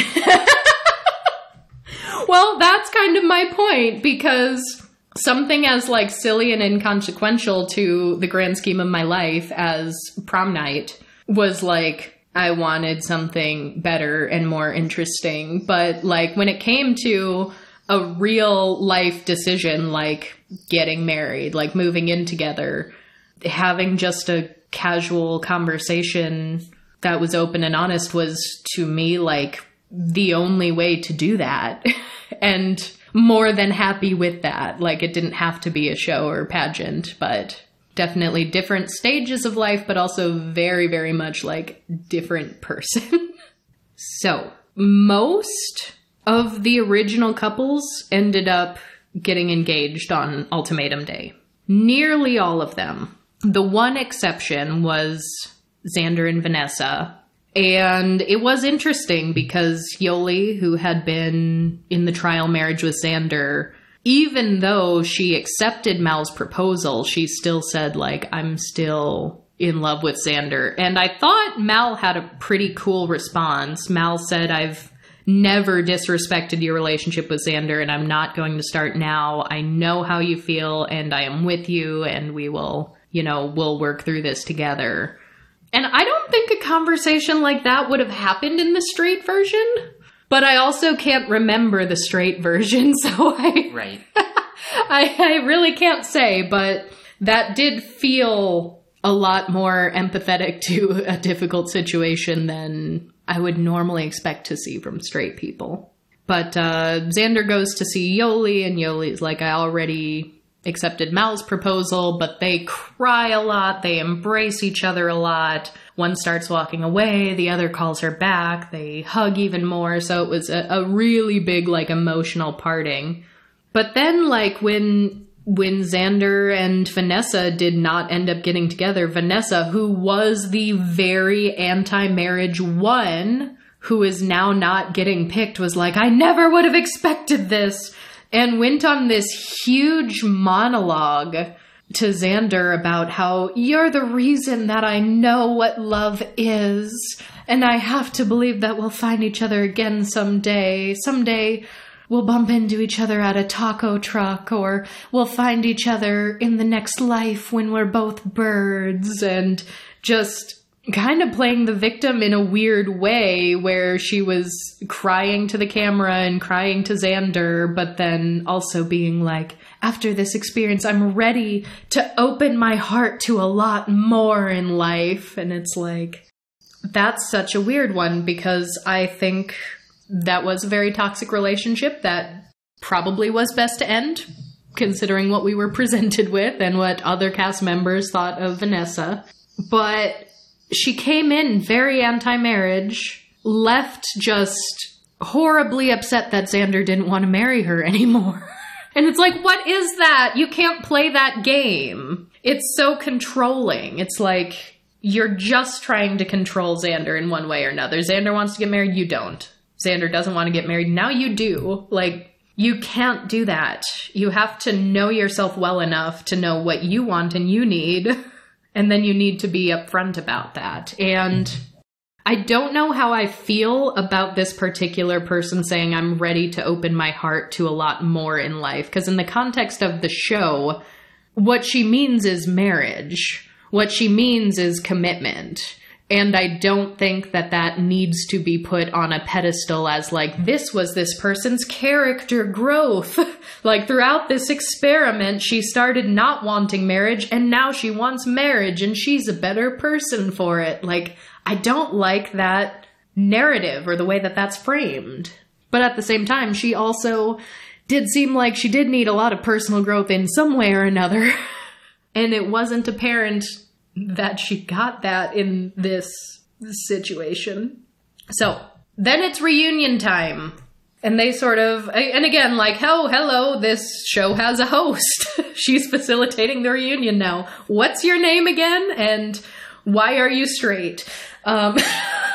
well, that's kind of my point because something as like silly and inconsequential to the grand scheme of my life as prom night was like I wanted something better and more interesting. But like when it came to a real life decision, like getting married, like moving in together, having just a casual conversation that was open and honest was to me like the only way to do that. and more than happy with that. Like it didn't have to be a show or pageant, but definitely different stages of life, but also very, very much like different person. so, most of the original couples ended up getting engaged on Ultimatum Day. Nearly all of them. The one exception was Xander and Vanessa. And it was interesting because Yoly, who had been in the trial marriage with Xander, even though she accepted Mal's proposal, she still said, like, I'm still in love with Xander. And I thought Mal had a pretty cool response. Mal said, I've never disrespected your relationship with Xander, and I'm not going to start now. I know how you feel, and I am with you, and we will, you know, we'll work through this together. And I don't think a conversation like that would have happened in the straight version. But I also can't remember the straight version, so I Right. I, I really can't say, but that did feel a lot more empathetic to a difficult situation than I would normally expect to see from straight people. But uh, Xander goes to see Yoly, and Yoly's like, I already accepted Mal's proposal, but they cry a lot, they embrace each other a lot. One starts walking away, the other calls her back, they hug even more, so it was a, a really big, like, emotional parting. But then, like, when when Xander and Vanessa did not end up getting together, Vanessa, who was the very anti marriage one, who is now not getting picked, was like, I never would have expected this, and went on this huge monologue to Xander about how you're the reason that I know what love is, and I have to believe that we'll find each other again someday. Someday we'll bump into each other at a taco truck or we'll find each other in the next life when we're both birds and just kind of playing the victim in a weird way where she was crying to the camera and crying to Xander, but then also being like, after this experience, I'm ready to open my heart to a lot more in life. And it's like, that's such a weird one because I think that was a very toxic relationship that probably was best to end, considering what we were presented with and what other cast members thought of Vanessa. But she came in very anti marriage, left just horribly upset that Xander didn't want to marry her anymore. and it's like, what is that? You can't play that game. It's so controlling. It's like, you're just trying to control Xander in one way or another. Xander wants to get married, you don't. Xander doesn't want to get married, now you do. Like, you can't do that. You have to know yourself well enough to know what you want and you need. And then you need to be upfront about that. And I don't know how I feel about this particular person saying I'm ready to open my heart to a lot more in life. Because in the context of the show, what she means is marriage. What she means is commitment. And I don't think that that needs to be put on a pedestal as like, this was this person's character growth. like throughout this experiment, she started not wanting marriage and now she wants marriage and she's a better person for it. Like, I don't like that narrative or the way that that's framed. But at the same time, she also did seem like she did need a lot of personal growth in some way or another. and it wasn't apparent that she got that in this situation. So then it's reunion time. And they sort of, and again, like, oh, hello, this show has a host. She's facilitating the reunion now. What's your name again? And why are you straight? Um,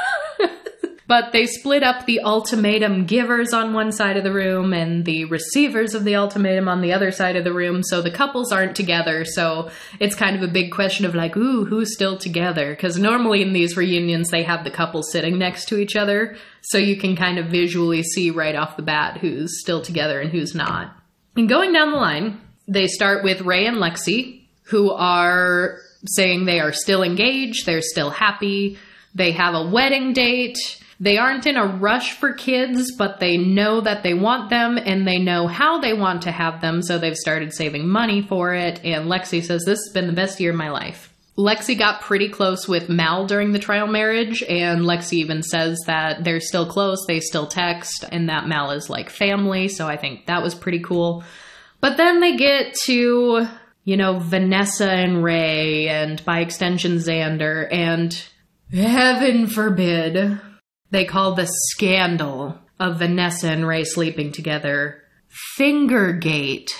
But they split up the ultimatum givers on one side of the room and the receivers of the ultimatum on the other side of the room. So the couples aren't together. So it's kind of a big question of like, ooh, who's still together? Because normally in these reunions, they have the couple sitting next to each other. So you can kind of visually see right off the bat who's still together and who's not. And going down the line, they start with Rae and Lexi, who are saying they are still engaged, they're still happy, they have a wedding date they aren't in a rush for kids, but they know that they want them and they know how they want to have them, so they've started saving money for it. And Lexi says, This has been the best year of my life. Lexi got pretty close with Mal during the trial marriage, and Lexi even says that they're still close, they still text, and that Mal is like family, so I think that was pretty cool. But then they get to, you know, Vanessa and Rae, and by extension, Xander, and heaven forbid they call the scandal of Vanessa and Rae sleeping together Fingergate.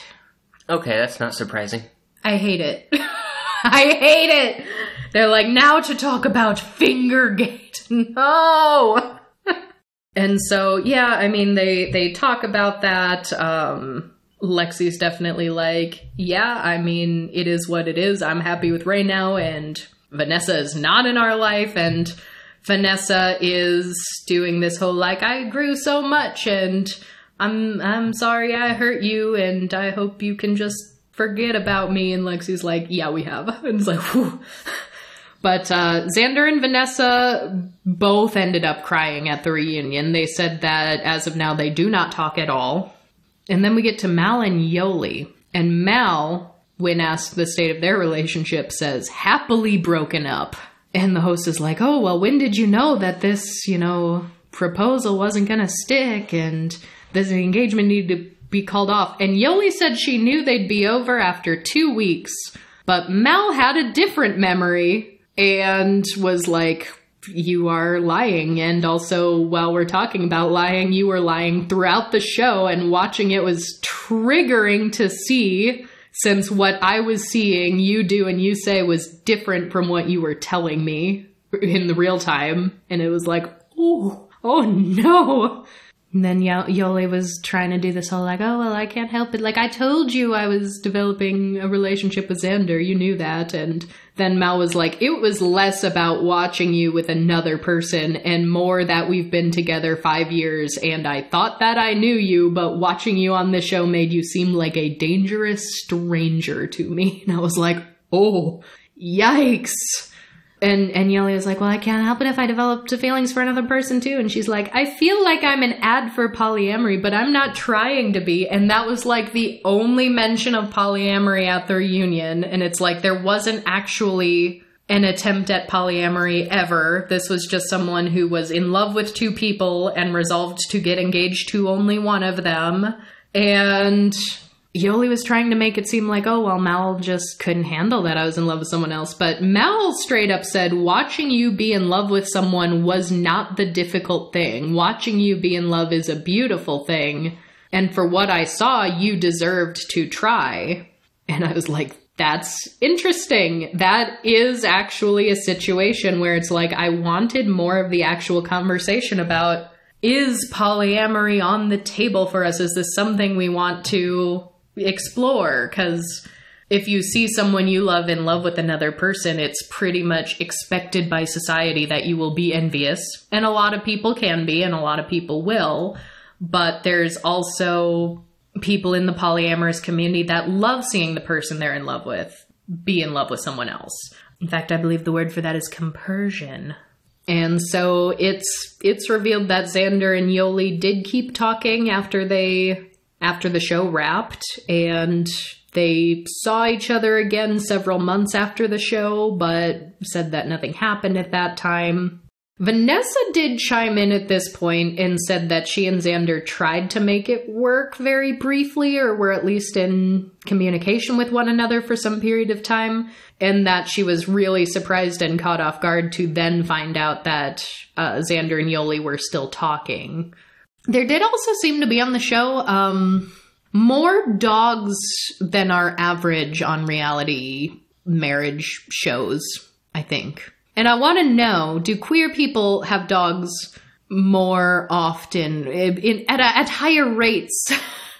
Okay, that's not surprising. I hate it. I hate it. They're like, now to talk about Fingergate. No. and so, yeah, I mean, they they talk about that. Um, Lexi's definitely like, yeah, I mean, it is what it is. I'm happy with Rae now, and Vanessa is not in our life, and Vanessa is doing this whole like I grew so much and I'm I'm sorry I hurt you and I hope you can just forget about me and Lexi's like yeah we have and it's like whew. But uh, Xander and Vanessa both ended up crying at the reunion. They said that as of now they do not talk at all. And then we get to Mal and Yoly And Mal, when asked the state of their relationship, says happily broken up. And the host is like, oh, well, when did you know that this, you know, proposal wasn't going to stick and this engagement needed to be called off? And Yoly said she knew they'd be over after two weeks, but Mel had a different memory and was like, you are lying. And also, while we're talking about lying, you were lying throughout the show, and watching it was triggering to see since what I was seeing you do and you say was different from what you were telling me in the real time. And it was like, oh, oh no. And then y- Yoly was trying to do this whole like, oh, well, I can't help it. Like, I told you I was developing a relationship with Xander. You knew that. And then Mal was like, it was less about watching you with another person and more that we've been together five years and I thought that I knew you, but watching you on the show made you seem like a dangerous stranger to me. And I was like, oh, yikes. And and was like, "Well, I can't help it if I developed feelings for another person too." And she's like, "I feel like I'm an ad for polyamory, but I'm not trying to be." And that was like the only mention of polyamory at the reunion, and it's like there wasn't actually an attempt at polyamory ever. This was just someone who was in love with two people and resolved to get engaged to only one of them. And Yoly was trying to make it seem like, oh, well, Mal just couldn't handle that I was in love with someone else. But Mal straight up said, watching you be in love with someone was not the difficult thing. Watching you be in love is a beautiful thing. And for what I saw, you deserved to try. And I was like, that's interesting. That is actually a situation where it's like, I wanted more of the actual conversation about is polyamory on the table for us? Is this something we want to explore because if you see someone you love in love with another person, it's pretty much expected by society that you will be envious. And a lot of people can be, and a lot of people will. But there's also people in the polyamorous community that love seeing the person they're in love with be in love with someone else. In fact, I believe the word for that is compersion. And so it's it's revealed that Xander and Yoly did keep talking after they after the show wrapped, and they saw each other again several months after the show, but said that nothing happened at that time. Vanessa did chime in at this point and said that she and Xander tried to make it work very briefly, or were at least in communication with one another for some period of time, and that she was really surprised and caught off guard to then find out that uh, Xander and Yoly were still talking. There did also seem to be on the show um, more dogs than our average on reality marriage shows, I think. And I want to know do queer people have dogs more often in, at, at higher rates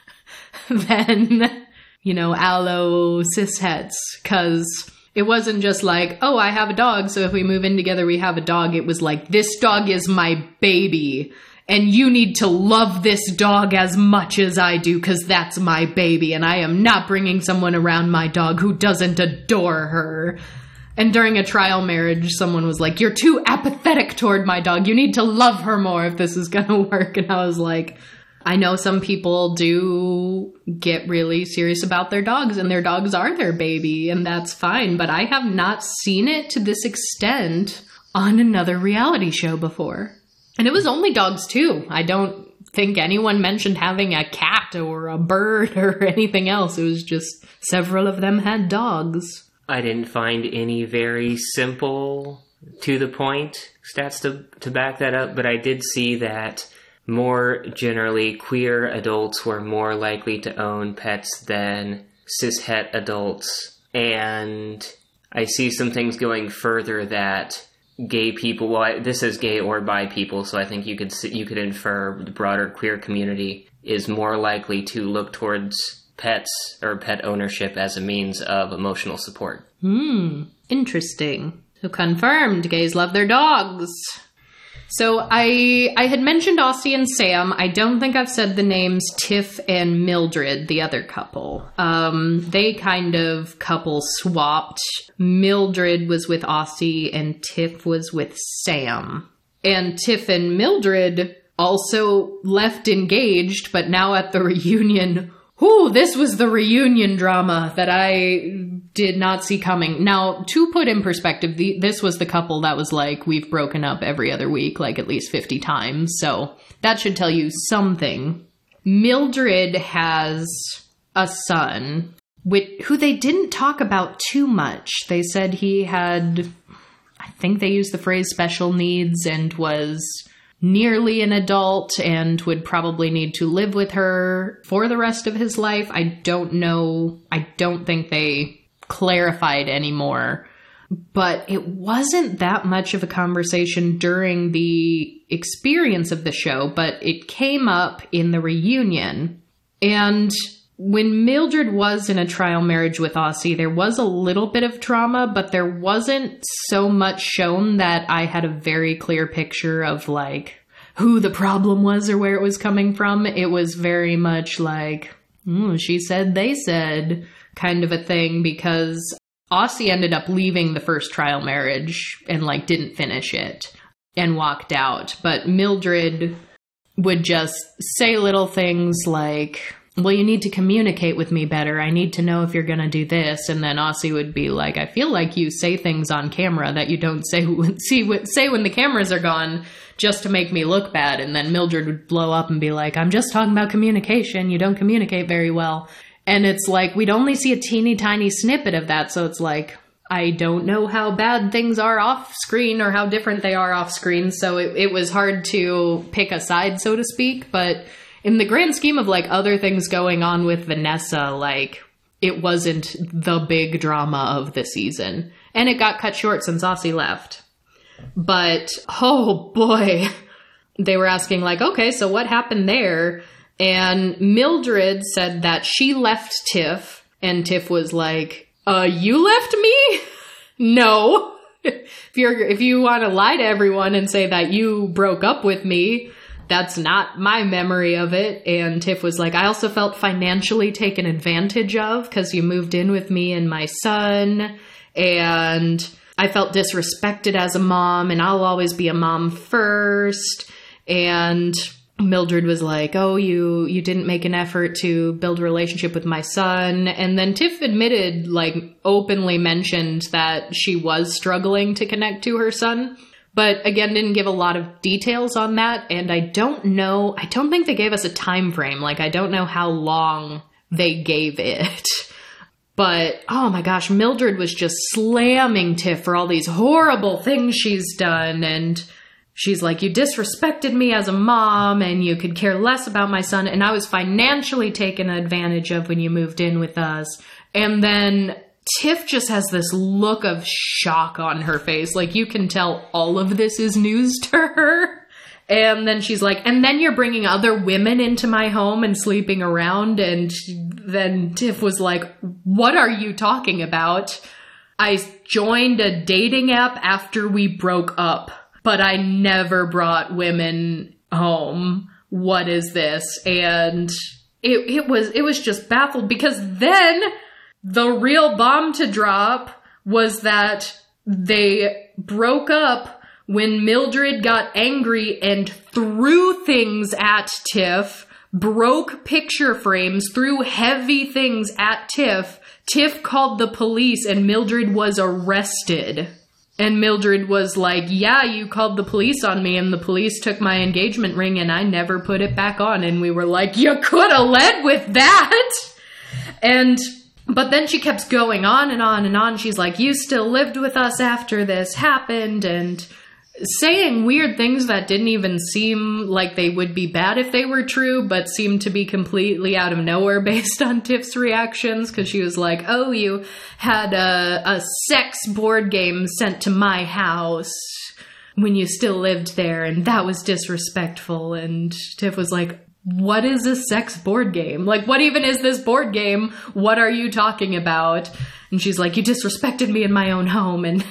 than, you know, allo cishets? Because it wasn't just like, oh, I have a dog, so if we move in together, we have a dog. It was like, this dog is my baby and you need to love this dog as much as I do because that's my baby, and I am not bringing someone around my dog who doesn't adore her. And during a trial marriage, someone was like, You're too apathetic toward my dog. You need to love her more if this is gonna work. And I was like, I know some people do get really serious about their dogs, and their dogs are their baby, and that's fine. But I have not seen it to this extent on another reality show before. And it was only dogs too. I don't think anyone mentioned having a cat or a bird or anything else. It was just several of them had dogs. I didn't find any very simple, to the point stats to, to back that up, but I did see that more generally, queer adults were more likely to own pets than cishet adults. And I see some things going further that gay people. Well, I, this is gay or bi people, so I think you could you could infer the broader queer community is more likely to look towards pets or pet ownership as a means of emotional support. Hmm, interesting. So confirmed, gays love their dogs. So I I had mentioned Aussie and Sam. I don't think I've said the names Tiff and Mildred, the other couple. Um, they kind of couple swapped. Mildred was with Aussie and Tiff was with Sam. And Tiff and Mildred also left engaged, but now at the reunion Ooh, this was the reunion drama that I did not see coming. Now, to put in perspective, the, this was the couple that was like, we've broken up every other week, like at least 50 times. So that should tell you something. Mildred has a son with, who they didn't talk about too much. They said he had, I think they used the phrase special needs and was nearly an adult and would probably need to live with her for the rest of his life. I don't know. I don't think they clarified anymore. But it wasn't that much of a conversation during the experience of the show, but it came up in the reunion. And when Mildred was in a trial marriage with Aussie, there was a little bit of drama, but there wasn't so much shown that I had a very clear picture of like who the problem was or where it was coming from. It was very much like, mm, she said, they said kind of a thing because Aussie ended up leaving the first trial marriage and like didn't finish it and walked out. But Mildred would just say little things like, well, you need to communicate with me better. I need to know if you're going to do this. And then Aussie would be like, I feel like you say things on camera that you don't say, see, say when the cameras are gone just to make me look bad. And then Mildred would blow up and be like, I'm just talking about communication. You don't communicate very well. And it's like, we'd only see a teeny tiny snippet of that. So it's like, I don't know how bad things are off screen or how different they are off screen. So it, it was hard to pick a side, so to speak. But in the grand scheme of like other things going on with Vanessa, like it wasn't the big drama of the season. And it got cut short since Aussie left. But oh boy, they were asking like, okay, so what happened there? And Mildred said that she left Tiff and Tiff was like, uh, you left me? no. if you're, if you want to lie to everyone and say that you broke up with me, that's not my memory of it. And Tiff was like, I also felt financially taken advantage of because you moved in with me and my son. And I felt disrespected as a mom, and I'll always be a mom first. And Mildred was like, "Oh, you you didn't make an effort to build a relationship with my son." And then Tiff admitted like openly mentioned that she was struggling to connect to her son. But again didn't give a lot of details on that. And i don't know i don't think they gave us a time frame like i don't know how long they gave it. But oh my gosh mildred was just slamming tiff for all these horrible things she's done. And she's like you disrespected me as a mom and you could care less about my son and i was financially taken advantage of when you moved in with us and then Tiff just has this look of shock on her face. Like you can tell all of this is news to her. And then she's like, and then you're bringing other women into my home and sleeping around. And then Tiff was like, what are you talking about? I joined a dating app after we broke up, but I never brought women home. What is this? And it, it was, it was just baffled because then the real bomb to drop was that they broke up when Mildred got angry and threw things at Tiff, broke picture frames, threw heavy things at Tiff. Tiff called the police and Mildred was arrested. And Mildred was like, Yeah, you called the police on me, and the police took my engagement ring, and I never put it back on. And we were like, You could have led with that. And but then she kept going on and on and on. She's like, You still lived with us after this happened, and saying weird things that didn't even seem like they would be bad if they were true, but seemed to be completely out of nowhere based on Tiff's reactions. Because she was like, Oh, you had a, a sex board game sent to my house when you still lived there, and that was disrespectful. And Tiff was like, what is a sex board game? Like, what even is this board game? What are you talking about? And she's like, You disrespected me in my own home. And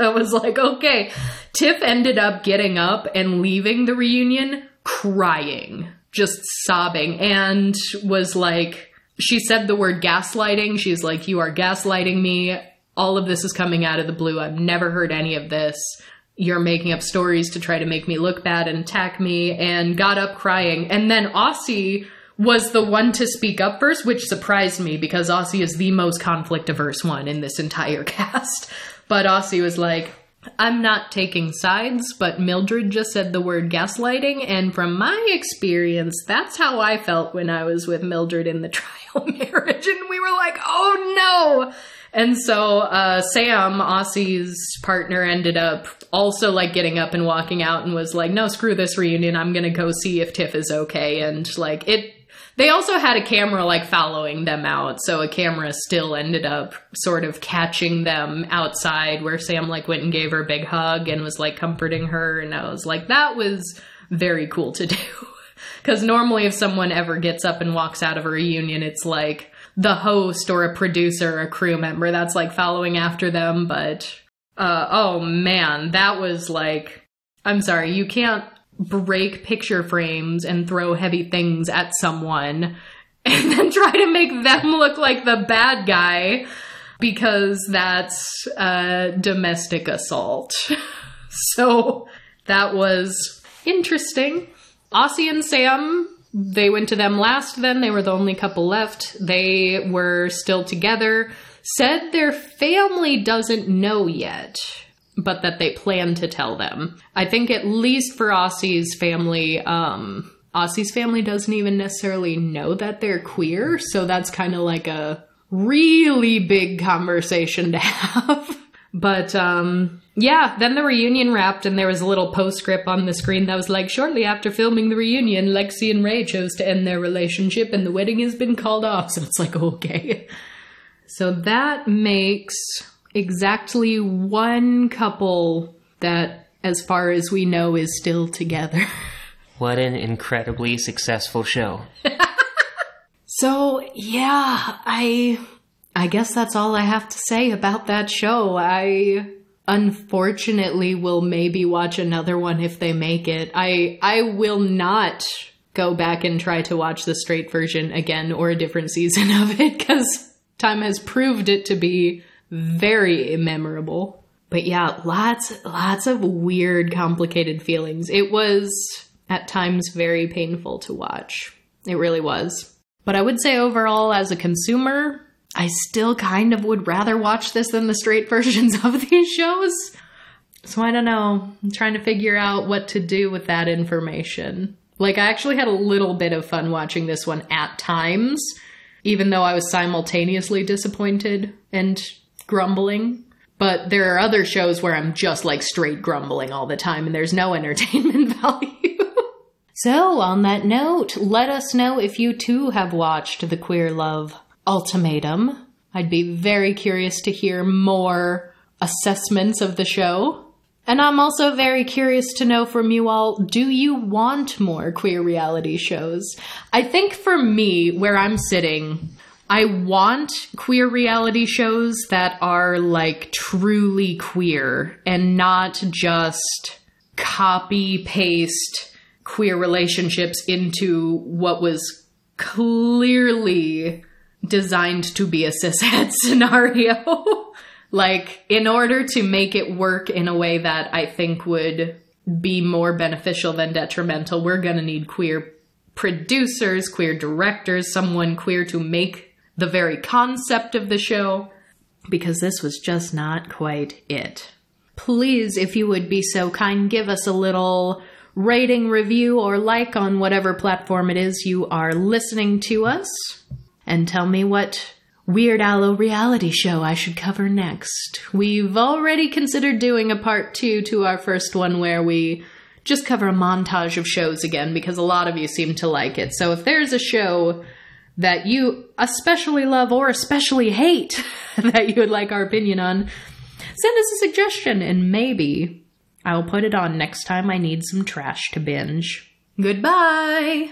I was like, Okay. Tiff ended up getting up and leaving the reunion crying, just sobbing, and was like, She said the word gaslighting. She's like, You are gaslighting me. All of this is coming out of the blue. I've never heard any of this you're making up stories to try to make me look bad and attack me, and got up crying. And then Aussie was the one to speak up first, which surprised me because Aussie is the most conflict averse one in this entire cast. But Aussie was like, I'm not taking sides, but Mildred just said the word gaslighting, and from my experience, that's how I felt when I was with Mildred in the trial marriage, and we were like, oh no! And so uh, Sam, Aussie's partner, ended up also like getting up and walking out and was like, "No, screw this reunion. I'm gonna go see if Tiff is okay." And like it, they also had a camera like following them out, so a camera still ended up sort of catching them outside, where Sam like went and gave her a big hug and was like comforting her, and I was like, that was very cool to do. Because normally, if someone ever gets up and walks out of a reunion, it's like the host or a producer or a crew member that's like following after them. But uh, oh man, that was like, I'm sorry, you can't break picture frames and throw heavy things at someone and then try to make them look like the bad guy because that's uh, domestic assault. so that was interesting. Aussie and Sam, they went to them last then. They were the only couple left. They were still together. Said their family doesn't know yet, but that they plan to tell them. I think at least for Aussie's family, um, Aussie's family doesn't even necessarily know that they're queer, so that's kind of like a really big conversation to have. but um yeah, then the reunion wrapped and there was a little postscript on the screen that was like shortly after filming the reunion, Lexi and Rae chose to end their relationship and the wedding has been called off. So it's like okay. So that makes exactly one couple that as far as we know is still together. What an incredibly successful show. So, yeah, I I guess that's all I have to say about that show. I unfortunately will maybe watch another one if they make it. I I will not go back and try to watch the straight version again or a different season of it cuz time has proved it to be very memorable. But yeah, lots lots of weird complicated feelings. It was at times very painful to watch. It really was. But I would say overall, as a consumer, I still kind of would rather watch this than the straight versions of these shows. So I don't know. I'm trying to figure out what to do with that information. Like, I actually had a little bit of fun watching this one at times, even though I was simultaneously disappointed and grumbling. But there are other shows where I'm just like straight grumbling all the time and there's no entertainment value. So, on that note, let us know if you too have watched The Queer Love Ultimatum. I'd be very curious to hear more assessments of the show. And I'm also very curious to know from you all do you want more queer reality shows? I think for me, where I'm sitting, I want queer reality shows that are like truly queer and not just copy paste queer relationships into what was clearly designed to be a cishet scenario. like, in order to make it work in a way that I think would be more beneficial than detrimental, we're gonna need queer producers, queer directors, someone queer to make the very concept of the show, because this was just not quite it. Please, if you would be so kind, give us a little rating, review, or like on whatever platform it is you are listening to us. And tell me what Weird Allo reality show I should cover next. We've already considered doing a part two to our first one where we just cover a montage of shows again because a lot of you seem to like it. So if there's a show that you especially love or especially hate that you would like our opinion on, send us a suggestion and maybe I'll put it on next time I need some trash to binge. Goodbye!